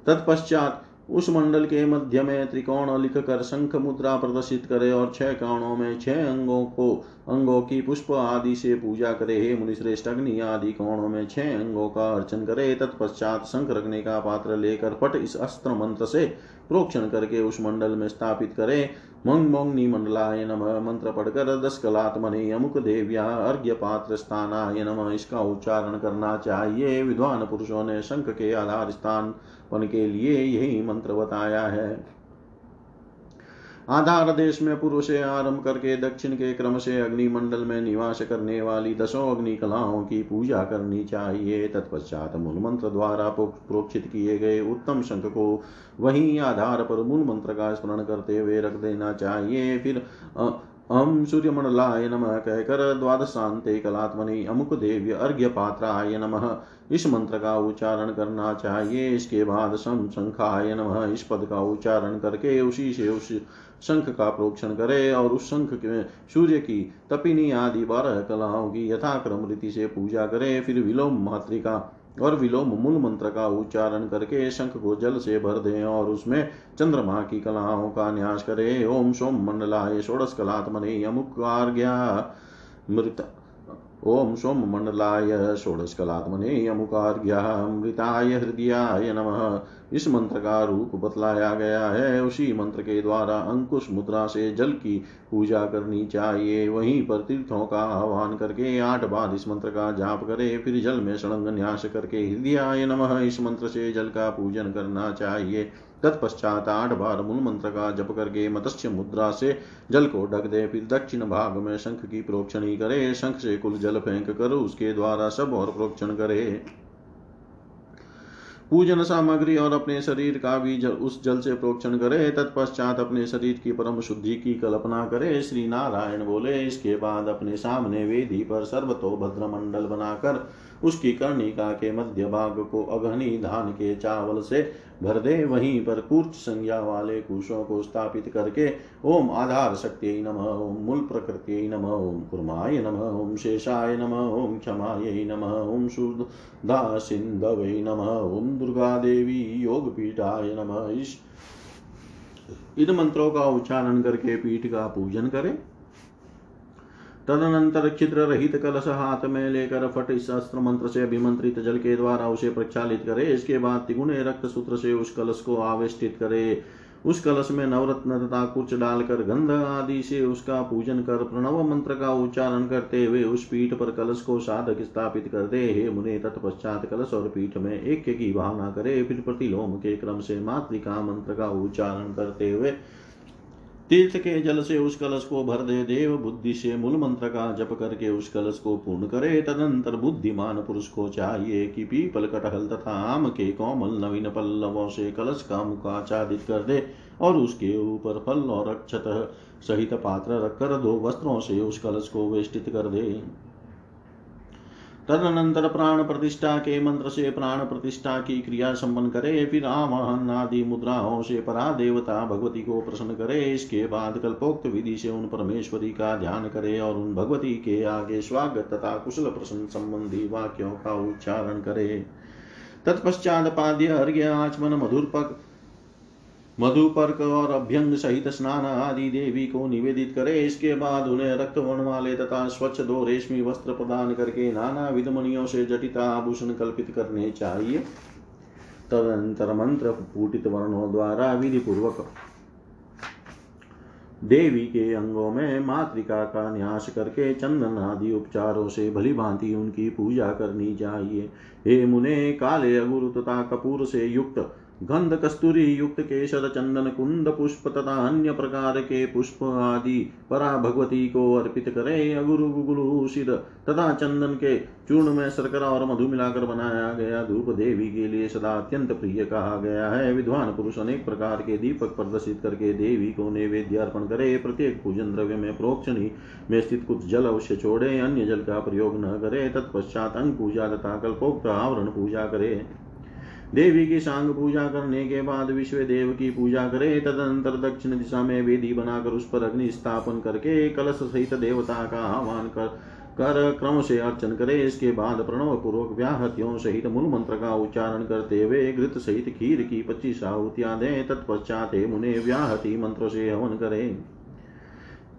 A: तत्पश्चात उस मंडल के मध्य में त्रिकोण लिख कर शंख मुद्रा प्रदर्शित करे और छह कोणों में छह अंगों को, अंगों की पुष्प आदि से पूजा करे। हे मुनिश्रेष्ठ, अग्नि आदि कोणों में छह अंगों का अर्चन करे। तत्पश्चात शंख रखने का पात्र लेकर पट इस अस्त्र मंत्र से प्रोक्षण करके उस मंडल में स्थापित करे। मंग मोंगनी मंडलाय नम, मंत्र पढ़कर दस कलात्मने अमुक देव्या, अर्घ्य पात्र स्थानाय नम, इसका उच्चारण करना चाहिए। विद्वान पुरुषों ने शंख के आधार स्थान पन के लिए यही मंत्र बताया है। आधार देश में पूर्व से आरंभ करके दक्षिण के क्रम से अग्निमंडल में निवास करने वाली दसों अग्नि कलाओं की पूजा करनी चाहिए। तत्पश्चात मूल मंत्र द्वारा प्रोक्षित किए गए उत्तम शंख को वही आधार पर मूल मंत्र का स्मरण करते हुए रख देना चाहिए। फिर अहम सूर्यमंडलाय नम कहकर द्वादशांते कलात्मनि अमुक देव्य अर्घ्य पात्राय नम इस मंत्र का उच्चारण करना चाहिए। इसके बाद सम शंखाय नम। इस पद का उच्चारण करके उसी से उस शंख का प्रोक्षण करे और उस शंख में सूर्य की तपिनी आदि बारह कलाओं की यथाक्रम रीति से पूजा करे। फिर विलोम मातृका और विलोम मूल मंत्र का उच्चारण करके शंख को जल से भर दे और उसमें चंद्रमा की कलाओं का न्यास करे। ओम सोम मंडलाय षोड़श कलात्मने अमुक मृत ओम सोम मंडलाय षोडशकलात्मने अमुकार्घ्यामृताय हृदयाय नमः। इस मंत्र का रूप बतलाया गया है। उसी मंत्र के द्वारा अंकुश मुद्रा से जल की पूजा करनी चाहिए। वहीं पर तीर्थों का आह्वान करके आठ बार इस मंत्र का जाप करे, फिर जल में सड़ंग न्यास करके हृदयाय नमः। इस मंत्र से जल का पूजन करना चाहिए। तत्पश्चात आठ बार मूल मंत्र का जप करके मत्स्य मुद्रा से जल को ढक दे फिर दक्षिण भाग में शंख की प्रोक्षणी करे शंख से कुल जल फेंक कर उसके द्वारा सब और प्रोक्षण करे। पूजन सामग्री और अपने शरीर का भी जल, उस जल से प्रोक्षण करे तत्पश्चात अपने शरीर की परम शुद्धि की कल्पना करे। श्री नारायण बोले इसके बाद अपने सामने वेदी पर सर्वतो भद्र मंडल बनाकर उसकी कर्णिका के मध्य भाग को अघनी धान के चावल से भर दे, वहीं पर कूर्च संज्ञा वाले कुशों को स्थापित करके ओम आधार शक्ति नम, ओम मूल प्रकृति नम, ओम कुर्माय नम, ओम शेषाय नम, ओम क्षमाय नम, ओम शुद्धा सिंधवे नम, ओम दुर्गा देवी योग पीठाय नम इन मंत्रों का उच्चारण करके पीठ का पूजन करें। तदनंतर छिद्र रहित कलश हाथ में लेकर फट इस अस्त्र मंत्र से अभिमंत्रित जल के द्वारा उसे प्रक्षालित करे। इसके बाद तिगुने रक्त सूत्र से उस कलश को आवेष्टित करे। उस कलश में नवरत्न तथा कुछ डालकर गंध आदि से उसका पूजन कर प्रणव मंत्र का उच्चारण करते हुए उस पीठ पर कलश को साधक स्थापित कर दे। हे मुने, तत्पश्चात कलश और पीठ में एक की भावना करे। फिर प्रतिलोम के क्रम से मातृका मंत्र का उच्चारण करते हुए तीर्थ के जल से उस कलश को भर दे, देव बुद्धि से मूल मंत्र का जप करके उस कलश को पूर्ण करे। तदंतर बुद्धिमान पुरुष को चाहिए कि पीपल, कटहल तथा आम के कोमल नवीन पल्लवों से कलश का मुखाचादित कर दे और उसके ऊपर फल और अक्षत सहित पात्र रखकर दो वस्त्रों से उस कलश को वेष्टित कर दे। तदनंतर प्राण प्रतिष्ठा के मंत्र से प्राण प्रतिष्ठा की क्रिया संपन्न करे, फिर आवाहन आदि मुद्राओं से परा देवता भगवती को प्रसन्न करे, इसके बाद कल्पोक्त विधि से उन परमेश्वरी का ध्यान करे और उन भगवती के आगे स्वागत तथा कुशल प्रसन्न संबंधी वाक्यों का उच्चारण करे। तत्पश्चात पाद्य अर्घ्य आचमन मधुरपक मधुपर्क और अभ्यंग सहित स्नान आदि देवी को निवेदित करे। इसके बाद उन्हें रक्त वर्ण वाले तथा स्वच्छ दो रेशमी वस्त्र प्रदान करके नाना विध मणियों से जटित आभूषण कल्पित करने चाहिए। तदंतर मंत्र पूटित वर्णों द्वारा विधि पूर्वक देवी के अंगों में मातृका का न्यास करके चंदन आदि उपचारों से भली भांति उनकी पूजा करनी चाहिए। हे मुने, काले अगुरु तथा कपूर से युक्त गंध कस्तूरी युक्त केशर चंदन कुंद पुष्प तथा अन्य प्रकार के पुष्प आदि परा भगवती को अर्पित करे अगुरु गुरु तथा चंदन के चूर्ण में शर्करा और मधु मिलाकर बनाया गया धूप देवी के लिए सदा अत्यंत प्रिय कहा गया है। विद्वान पुरुष अनेक प्रकार के दीपक प्रदर्शित करके देवी को नैवेद्य अर्पण करे, प्रत्येक पूजन द्रव्य में प्रोक्षणी में स्थित कुछ जल अवश्य छोड़े, अन्य जल का प्रयोग न करे, तत्पश्चात अंग पूजा तथा कल्पोक्त आवरण पूजा करे। देवी की सांग पूजा करने के बाद विश्व देव की पूजा करे, तदनंतर दक्षिण दिशा में वेदी बनाकर उस पर अग्नि स्थापन करके कलश सहित देवता का आह्वान कर कर क्रम से अर्चन करे। इसके बाद प्रणव पूर्वक व्याहतियों सहित मूल मंत्र का उच्चारण करते हुए घृत सहित खीर की पच्चीस आहुतियाँ दें। तत्पश्चात मुने, व्याहति मंत्र से हवन करें।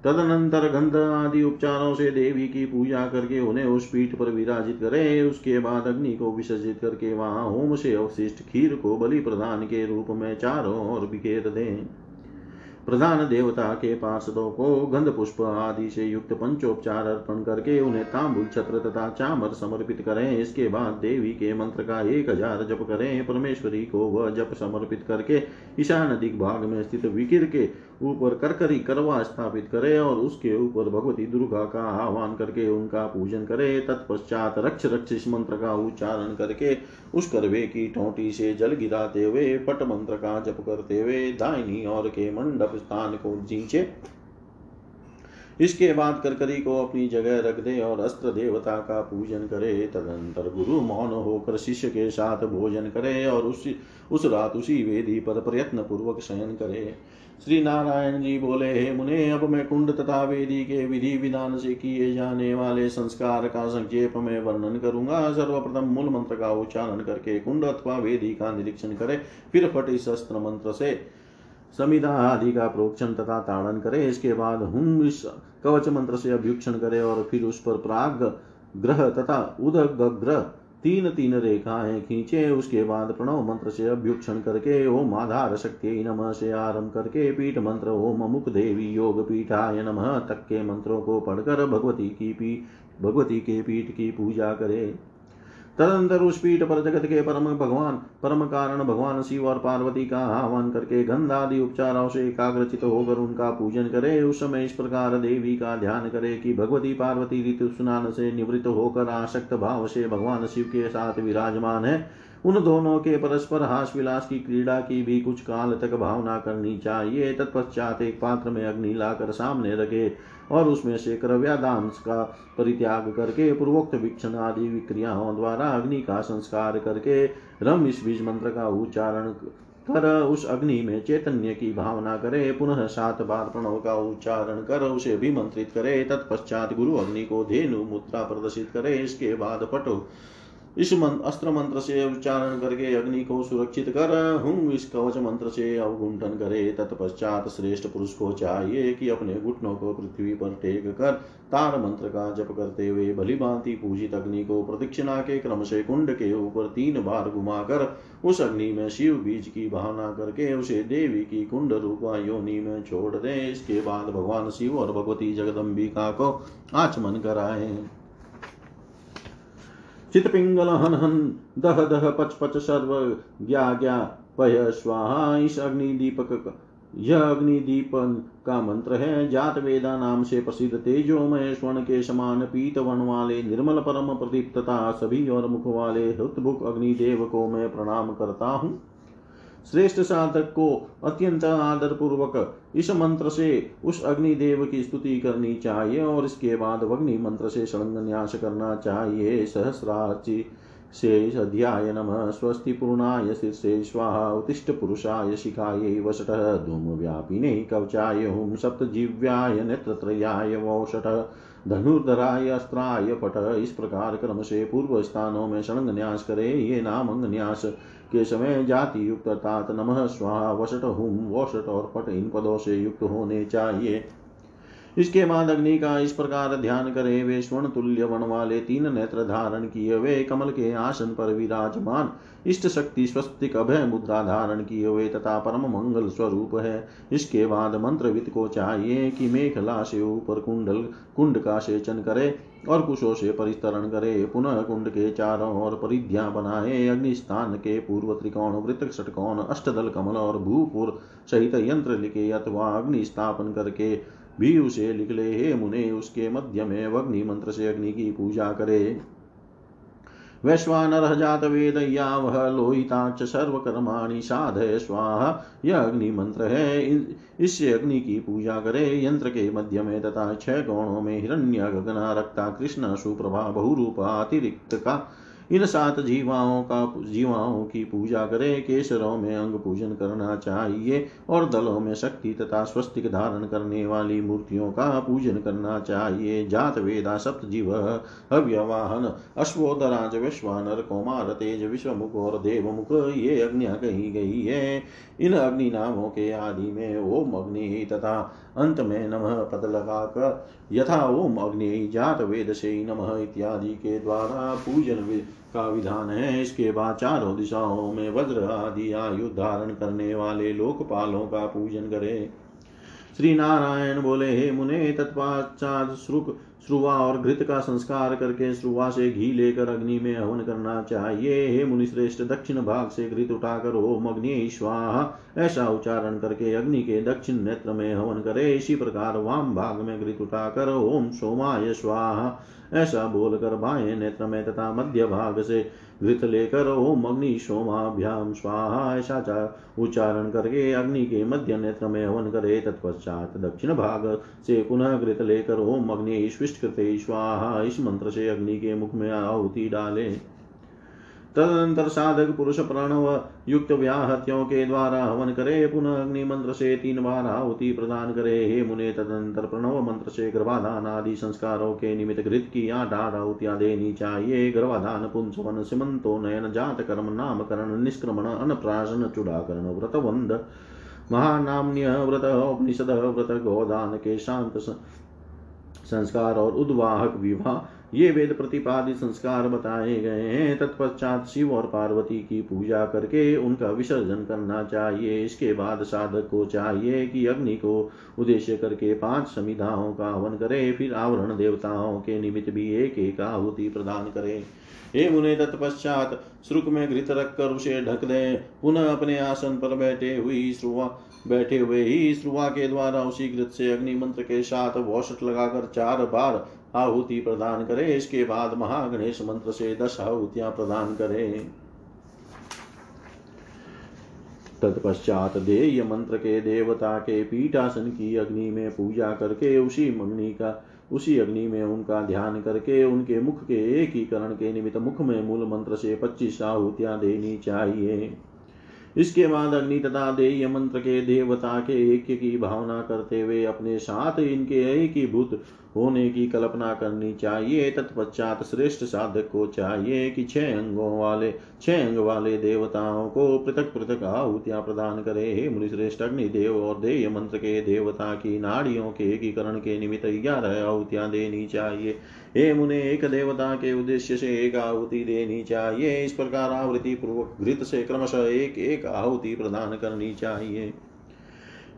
A: तदनंतर गंध आदि उपचारों से देवी की पूजा करके उन्हें उस पीठ पर विराजित करे। उसके बाद अग्नि को विसर्जित करके वहाँ होम से अवशिष्ट खीर को बलि प्रदान के रूप में चारों ओर बिखेर दें। प्रधान देवता के पार्षदों को गंध पुष्प आदि से युक्त पंचोपचार अर्पण करके उन्हें तांबुल, छत्र तथा चामर समर्पित करें। इसके बाद देवी के मंत्र का एक हज़ार जप करें। परमेश्वरी को वह जप समर्पित करके ईशान दिग भाग में स्थित विकिर के ऊपर करकरी करवा स्थापित करे और उसके ऊपर भगवती दुर्गा का आह्वान करके उनका पूजन करे। तत्पश्चात रक्ष रक्ष इस मंत्र का उच्चारण करके उस करवे की टोटी से जल गिराते हुए, पट मंत्र का जप करते हुए दाहिनी और के मंडप स्थान को जीचे इसके बाद करकरी को अपनी जगह रख दे और अस्त्र देवता का पूजन करे। तदंतर गुरु मौन होकर शिष्य के साथ भोजन करे और उसी, उस रात उसी वेदी पर प्रयत्न पूर्वक शयन करे। श्री नारायण जी बोले, हे मुने, अब मैं कुंड तथा वेदी के विधि विधान से किए जाने वाले संस्कार का संक्षेप में वर्णन करूँगा। सर्वप्रथम मूल मंत्र का उच्चारण करके कुंड अथवा वेदी का निरीक्षण करे, फिर फट इस अस्त्र मंत्र से। समिधा आदि का प्रोक्षण तथा ताड़न करे, इसके बाद हुम इस कवच मंत्र से अभ्युक्षण करे और फिर उस पर प्राग, ग्रह तथा उदग्रह तीन तीन रेखाएँ खींचे। उसके बाद प्रणव मंत्र से अभ्युक्षण करके ओम आधार शक्ति नम से आरंभ करके पीठ मंत्र ओम मुख देवी योग पीठाय नम तक के मंत्रों को पढ़कर भगवती की पी भगवती के पीठ की पूजा करे। तदंतर उस पीठ पर जगत के परम भगवान परम कारण भगवान शिव और पार्वती का आह्वान करके गंध आदि उपचारों से एकाग्रचित होकर उनका पूजन करे। उस समय इस प्रकार देवी का ध्यान करे कि भगवती पार्वती ऋतु स्नान से निवृत्त होकर आसक्त भाव से भगवान शिव के साथ विराजमान है। उन दोनों के परस्पर हास विलास की क्रीड़ा की भी कुछ काल तक भावना करनी चाहिए। तत्पश्चात एक पात्र में अग्नि लाकर सामने रखे। और उसमें से क्रव्यादांश का परित्याग करके पूर्वोक्त वीक्षण आदि विक्रियाओं द्वारा अग्नि का संस्कार करके रम इस बीज मंत्र का उच्चारण कर, उस अग्नि में चैतन्य की भावना करे, पुनः सात बार प्रणव का उच्चारण कर, उसे अभिमंत्रित करे। तत्पश्चात गुरु अग्नि को धेनु मुद्रा प्रदर्शित करे। इसके बाद पटो इस अस्त्र मंत्र से उच्चारण करके अग्नि को सुरक्षित कर हूँ इस कवच मंत्र से अवगुंठन करे। तत्पश्चात श्रेष्ठ पुरुष को चाहिए कि अपने घुटनों को पृथ्वी पर टेक कर तार मंत्र का जप करते हुए भली भांति पूजित अग्नि को प्रदक्षिणा के क्रम से कुंड के ऊपर तीन बार घुमाकर उस अग्नि में शिव बीज की भावना करके उसे देवी की कुंड रूपा योनि में छोड़ दे। इसके बाद भगवान शिव और भगवती जगदम्बिका को आचमन कराए। चितपिंगल हन हन दह दह पच पच सर्व ज्ञा ज्ञा पय स्वाहा इस अग्नि दीपक यह अग्नि दीपन का मंत्र है। जात वेदा नाम से प्रसिद्ध तेजो मय स्वर्ण के समान पीत वन वाले निर्मल परम प्रदीप तथा सभी और मुख वाले हृतभुक अग्निदेव को मैं प्रणाम करता हूँ। श्रेष्ठ साधक को अत्यंत आदर पूर्वक इस मंत्र से उस अग्निदेव की स्तुति करनी चाहिए और इसके बाद अग्नि मंत्र से न्यास करना चाहिए। सहस्राची शेष अध्याय नम। स्वस्ति पूर्णाय शीर्षे स्वाहा। उत्तिष्ठ पुरुषाय शिखायै वषटः धूमव्यापिने कवचाय हुं सप्तजीव्याय नेत्रत्रयाय वौषट धनुर्धराय अस्त्राय पट। इस प्रकार क्रम से पूर्व स्थानों में षणंग न्यास करे। ये नाम अंग न्यास के समय जाति युक्त अर्थात नमः स्वाहा वसट हुम वोषट और पट इन पदों से युक्त होने चाहिए। इसके बाद अग्नि का इस प्रकार ध्यान करे, वे स्वर्ण तुल्य वन वाले तीन नेत्र धारण किए। वे कमल के आसन पर विराजमान। इष्ट शक्ति, स्वस्तिक अभय मुद्रा धारण किए हुए तथा परम मंगल स्वरूप है। इसके बाद मंत्रविद को चाहिए कि मेखला से ऊपर कुंडल, कुंड का सेचन करे और कुशों से परिस्तरण करे। पुनः कुंड के चारों ओर परिध्या बनाए। अग्निस्थान के पूर्व त्रिकोण वृत षटकोण, अष्टदल कमल और भूपुर सहित यंत्र लिखे अथवा अग्नि स्थापन करके भी उसे लिख ले, हे मुने, उसके मध्य में अग्नि मंत्र से अग्नि की पूजा करे। वैश्वानर जात वेद या वह लोहिताच सर्वकर्माणि साधय, स्वाहा, यह अग्नि मंत्र है। इससे अग्नि की पूजा करे। यंत्र के मध्य में तथा छह गौणों में हिरण्य गगना रक्ता कृष्ण सुप्रभा बहुरूपा, अतिरिक्त का इन सात जीवाओं का जीवाओं की पूजा करे, केसरों में अंग पूजन करना चाहिए और दलों में शक्ति तथा स्वस्तिक धारण करने वाली मूर्तियों का पूजन करना चाहिए। जात वेदा सप्त जीव अव्यवाहन अश्वोदराज विश्वानर, कोमार तेज विश्वमुख और देवमुख, ये अग्निया कही गई है। इन अग्नि नामों के आदि में ओम अग्नि तथा अंत में नमः पद लगाकर यथा ओम अग्नि, जात वेद से नमः इत्यादि के द्वारा पूजन का विधान है। इसके बाद चारों दिशाओं में वज्र आदि आयु धारण करने वाले लोकपालों का पूजन करे। श्री नारायण बोले, हे मुने तत्पाचार श्रुक श्रुवा और घृत का संस्कार करके श्रुवा से घी लेकर अग्नि में हवन करना चाहिए। हे मुनि श्रेष्ठ दक्षिण भाग से घृत उठाकर ओम अग्नि स्वाहा ऐसा उच्चारण करके अग्नि के दक्षिण नेत्र में हवन करे। इसी प्रकार वाम भाग में घृत उठाकर ओम सोमाय स्वाहा ऐसा बोलकर बाएँ नेत्र में तथा मध्य भाग से घृत लेकर ओम अग्नि, सोमाभ्याम स्वाहा ऐसा उच्चारण करके अग्नि के मध्य नेत्र में हवन करे। तत्पश्चात दक्षिण भाग से पुनः घृत लेकर ओम अग्नि स्विष्ट कृते स्वाहा, इस मंत्र से अग्नि के मुख में आहुति डाले। तदनंतर साधक, पुरुष, प्रणव युक्त व्याहत्यों के द्वारा हवन करे। पुनः अग्नि मंत्र से तीन बार आहुति प्रदान करे। हे मुने, तदनंतर प्रणव मंत्र से गर्भाधान आदि संस्कारों के निमित्त घृत की आठ आठ आहुतियाँ देनी चाहिए। गर्भाधान, पुंसवन, सिमंतो, नयन, जात, कर्म, नामकरण, निष्क्रमण अनप्राशन चुड़ाकरण व्रत वंद महानाम्य व्रत उपनिषद व्रत, गोदान के शांत संस्कार और उद्वाहक विवाह, ये वेद प्रतिपादित संस्कार बताए गए हैं। तत्पश्चात शिव और पार्वती की पूजा करके उनका विसर्जन करना चाहिए। इसके बाद साधक को चाहिए कि अग्नि को उद्देश्य करके पाँच समिधाओं का हवन करे, फिर आवरण देवताओं के निमित्त भी एक एक आहुति प्रदान करे। हे मुने, तत्पश्चात श्रुक में घृत रखकर उसे ढक दे। पुनः अपने आसन पर बैठे हुई श्रुआ बैठे हुए ही श्रुआ के द्वारा उसी घृत से अग्नि मंत्र के साथ वौषट लगाकर चार बार आहुति प्रदान करे। इसके बाद महागणेश मंत्र से दस आहुतियाँ प्रदान करे। तत्पश्चात देय मंत्र के देवता के पीठासन की अग्नि में पूजा करके उसी अग्नि का, उसी अग्नि में उनका ध्यान करके उनके मुख के एकीकरण के निमित्त मुख में मूल मंत्र से पच्चीस आहुतियाँ देनी चाहिए। इसके बाद अग्नि तथा देय मंत्र के देवता के ऐक्य की भावना करते हुए अपने साथ इनके एकीभूत होने की कल्पना करनी चाहिए। तत्पश्चात श्रेष्ठ साधक को चाहिए कि छह अंगों वाले, छह अंग वाले देवताओं को पृथक पृथक आहुतियाँ प्रदान करे। हे मुनि श्रेष्ठ अग्निदेव और देय मंत्र के देवता की नाड़ियों के एकीकरण के निमित्त ग्यारह आहुतियाँ देनी चाहिए। हे मुने, एक देवता के उद्देश्य से एक आहुति देनी चाहिए। इस प्रकार आवृत्ति पूर्वक घृत से क्रमशः एक एक आहुति प्रदान करनी चाहिए।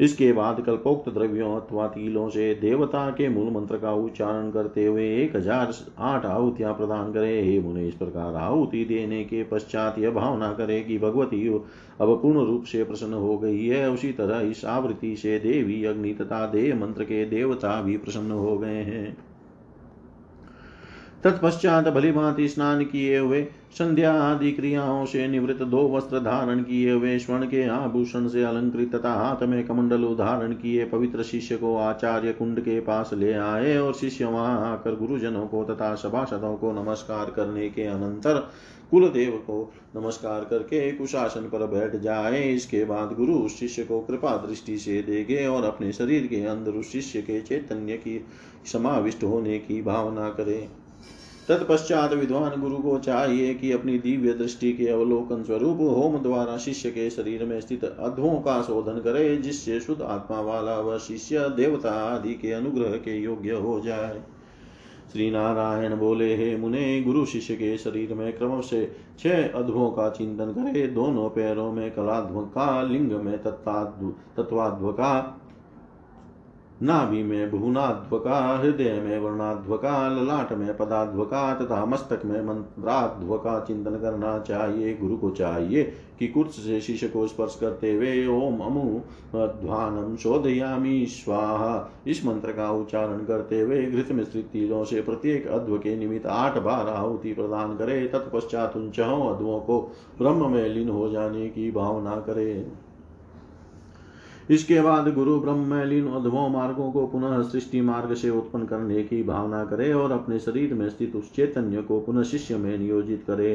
A: इसके बाद कल्पोक्त द्रव्यों अथवा तिलों से देवता के मूल मंत्र का उच्चारण करते हुए एक हज़ार आठ आहुतियाँ प्रदान करे। हे मुने, इस प्रकार आहुति देने के पश्चात यह भावना करे कि भगवती अब पूर्ण रूप से प्रसन्न हो गई है। उसी तरह इस आवृत्ति से देवी अग्नि तथा देव मंत्र के देवता भी प्रसन्न हो गए हैं। तत्पश्चात भली भांति स्नान किए हुए, संध्या आदि क्रियाओं से निवृत्त दो वस्त्र धारण किए हुए, स्वर्ण के आभूषण से अलंकृत तथा हाथ में कमंडल धारण किए पवित्र शिष्य को आचार्य कुंड के पास ले आए और शिष्य वहाँ आकर गुरुजनों को तथा सभासदों को नमस्कार करने के अनंतर कुलदेव को नमस्कार करके कुशासन पर बैठ जाए। इसके बाद गुरु शिष्य को कृपा दृष्टि से देगे और अपने शरीर के अंदर उस शिष्य के चैतन्य की समाविष्ट होने की भावना करे। तत्पश्चात विद्वान गुरु को चाहिए कि अपनी दिव्य दृष्टि के अवलोकन स्वरूप होम द्वारा शिष्य के शरीर में स्थित अध्वों का शोधन करे, जिससे शुद्ध आत्मा वाला वह शिष्य देवता आदि के अनुग्रह के योग्य हो जाए। श्री नारायण बोले, हे मुने, गुरु शिष्य के शरीर में क्रम से छह अध्वों का चिंतन करे। दोनों पैरों में कलाध्व का, लिंग में तत्वाध्व का नाभि में भुवनाध्वका हृदय में वर्णाध्वका ललाट में पदाध्वका तथा मस्तक में मंत्राध्वका चिंतन करना चाहिए। गुरु को चाहिए कि कुर्च से शिष्य को स्पर्श करते हुए ओम अमु ध्वानम शोधयामी। स्वाहा। इस मंत्र का उच्चारण करते हुए घृत में स्थित तीरों से प्रत्येक अध्व के निमित्त आठ बार आहुति प्रदान करे। तत्पश्चात उन चहों अध्वों को ब्रह्म में लीन हो जाने की भावना करे। इसके बाद गुरु ब्रह्मलीन अधमो मार्गों को पुनः सृष्टि मार्ग से उत्पन्न करने की भावना करे और अपने शरीर में स्थित उस चैतन्य को पुनः शिष्य में नियोजित करे।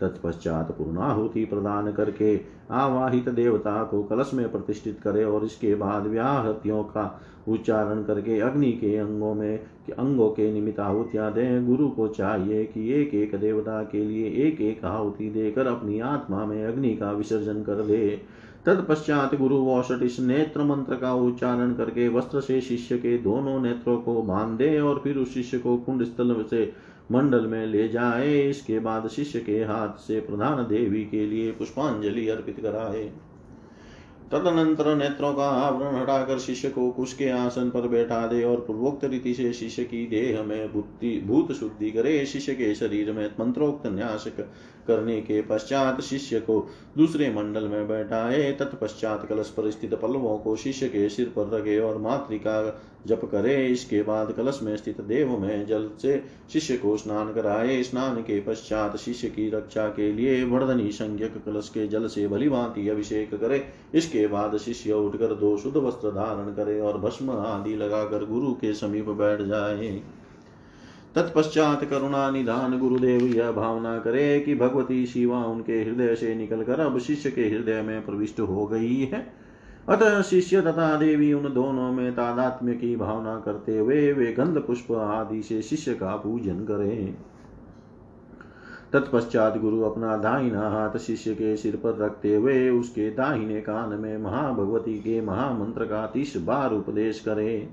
A: तत्पश्चात पूर्णाहुति प्रदान करके आवाहित देवता को कलश में प्रतिष्ठित करे और इसके बाद व्याहतियों का उच्चारण करके अग्नि के अंगों में के अंगों के निमित्त आहुतियाँ दें। गुरु को चाहिए कि एक एक देवता के लिए एक एक आहुति देकर अपनी आत्मा में अग्नि का विसर्जन कर दे। तत्पश्चात गुरु वौषट इस नेत्र मंत्र का उच्चारण करके वस्त्र से शिष्य के दोनों नेत्रों को बाँध दे और फिर उस शिष्य को कुंड स्थल से मंडल में ले जाए। इसके बाद शिष्य के हाथ से प्रधान देवी के लिए पुष्पांजलि अर्पित कराए। तदनंतर नेत्रों का आवरण हटाकर शिष्य को कुश के आसन पर बैठा दे और पूर्वोक्त रीति से शिष्य की देह में भूत शुद्धि करे। शिष्य के शरीर में मंत्रोक्त न्यास करने के पश्चात शिष्य को दूसरे मंडल में बैठाए। तत्पश्चात कलश पर स्थित पल्लवों को शिष्य के सिर पर रखे और मातृका जप करे। इसके बाद कलश में स्थित देव में जल से शिष्य को स्नान कराए। स्नान के पश्चात शिष्य की रक्षा के लिए वर्धनी संज्ञक कलश के जल से भली भांति अभिषेक करे। इसके बाद शिष्य उठकर दो शुद्ध वस्त्र धारण करे और भस्म आदि लगाकर गुरु के समीप बैठ जाए। तत्पश्चात करुणा निधान गुरुदेव यह भावना करे कि भगवती शिवा उनके हृदय से निकलकर अब शिष्य के हृदय में प्रविष्ट हो गई है। अतः शिष्य तथा देवी उन दोनों में तादात्म्य की भावना करते हुए वे गंध पुष्प आदि से शिष्य का पूजन करें। तत्पश्चात गुरु अपना दाहिना हाथ शिष्य के सिर पर रखते हुए उसके दाहिने कान में महाभगवती के महामंत्र का तीस बार उपदेश करें।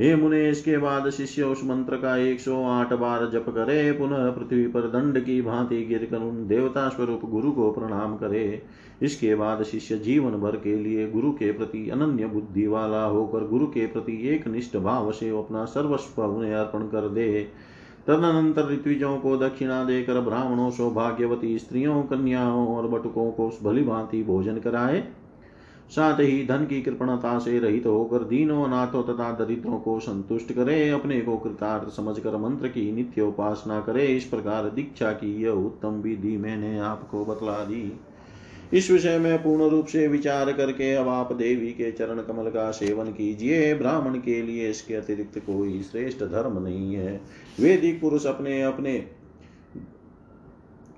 A: हे मुने इसके बाद शिष्य उस मंत्र का 108 बार जप करे, पुनः पृथ्वी पर दंड की भांति गिर कर उन देवता स्वरूप गुरु को प्रणाम करे। इसके बाद शिष्य जीवन भर के लिए गुरु के प्रति अनन्य बुद्धि वाला होकर गुरु के प्रति एक निष्ठ भाव से अपना सर्वस्व उन्हें अर्पण कर दे। तदनंतर ऋत्विजों को दक्षिणा देकर ब्राह्मणों, सौभाग्यवती स्त्रियों, कन्याओं और बटुकों को भली भांति भोजन कराए। साथ ही धन की कृपणता से रहित होकर दीनों अनाथों तथा दरिद्रों को संतुष्ट करे, अपने को कृतार्थ समझकर मंत्र की नित्य उपासना करे। इस प्रकार दीक्षा की यह उत्तम विधि मैंने आपको बतला दी। इस विषय में पूर्ण रूप से विचार करके अब आप देवी के चरण कमल का सेवन कीजिए। ब्राह्मण के लिए इसके अतिरिक्त कोई श्रेष्ठ धर्म नहीं है। वेदिक पुरुष अपने अपने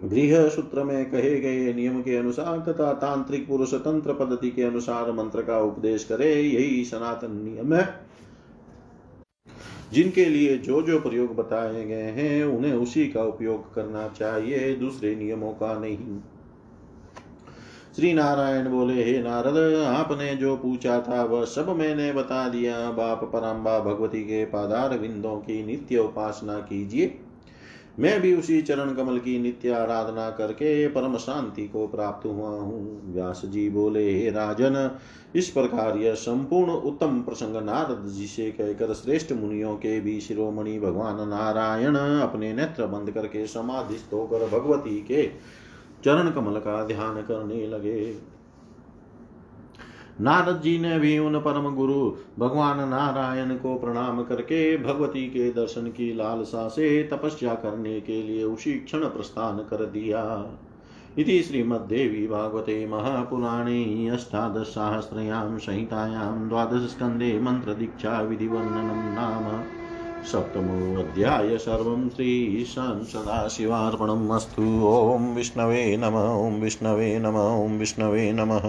A: गृह सूत्र में कहे गए नियम के अनुसार तथा तांत्रिक पुरुष तंत्र पद्धति के अनुसार मंत्र का उपदेश करे, यही सनातन नियम है। जिनके लिए जो जो प्रयोग बताए गए हैं, उन्हें उसी का उपयोग करना चाहिए, दूसरे नियमों का नहीं। श्री नारायण बोले, हे नारद, आपने जो पूछा था, वह सब मैंने बता दिया। बाप परम्बा भगवती के पादार बिंदों की नित्य उपासना कीजिए। मैं भी उसी चरण कमल की नित्य आराधना करके परम शांति को प्राप्त हुआ हूँ। व्यास जी बोले, हे राजन, इस प्रकार यह संपूर्ण उत्तम प्रसंग नारद जी से कहकर श्रेष्ठ मुनियों के भी शिरोमणि भगवान नारायण अपने नेत्र बंद करके समाधिस्थ होकर भगवती के चरण कमल का ध्यान करने लगे। नारद जी ने भी उन परम गुरु भगवान नारायण को प्रणाम करके भगवती के दर्शन की लालसा से तपस्या करने के लिए उसी क्षण प्रस्थान कर दिया। इति श्रीमद्देवी भागवते महापुराणे अष्टादशसाहस्रयां संहितायां द्वादशस्कन्धे मन्त्रदीक्षाविधिवर्णनं नाम सप्तमोऽध्याय सर्वं श्रीशां सदाशिवार्पणम् अस्तु। ॐ विष्णवे नम, ॐ विष्णवे नम, ॐ विष्णवे नमः।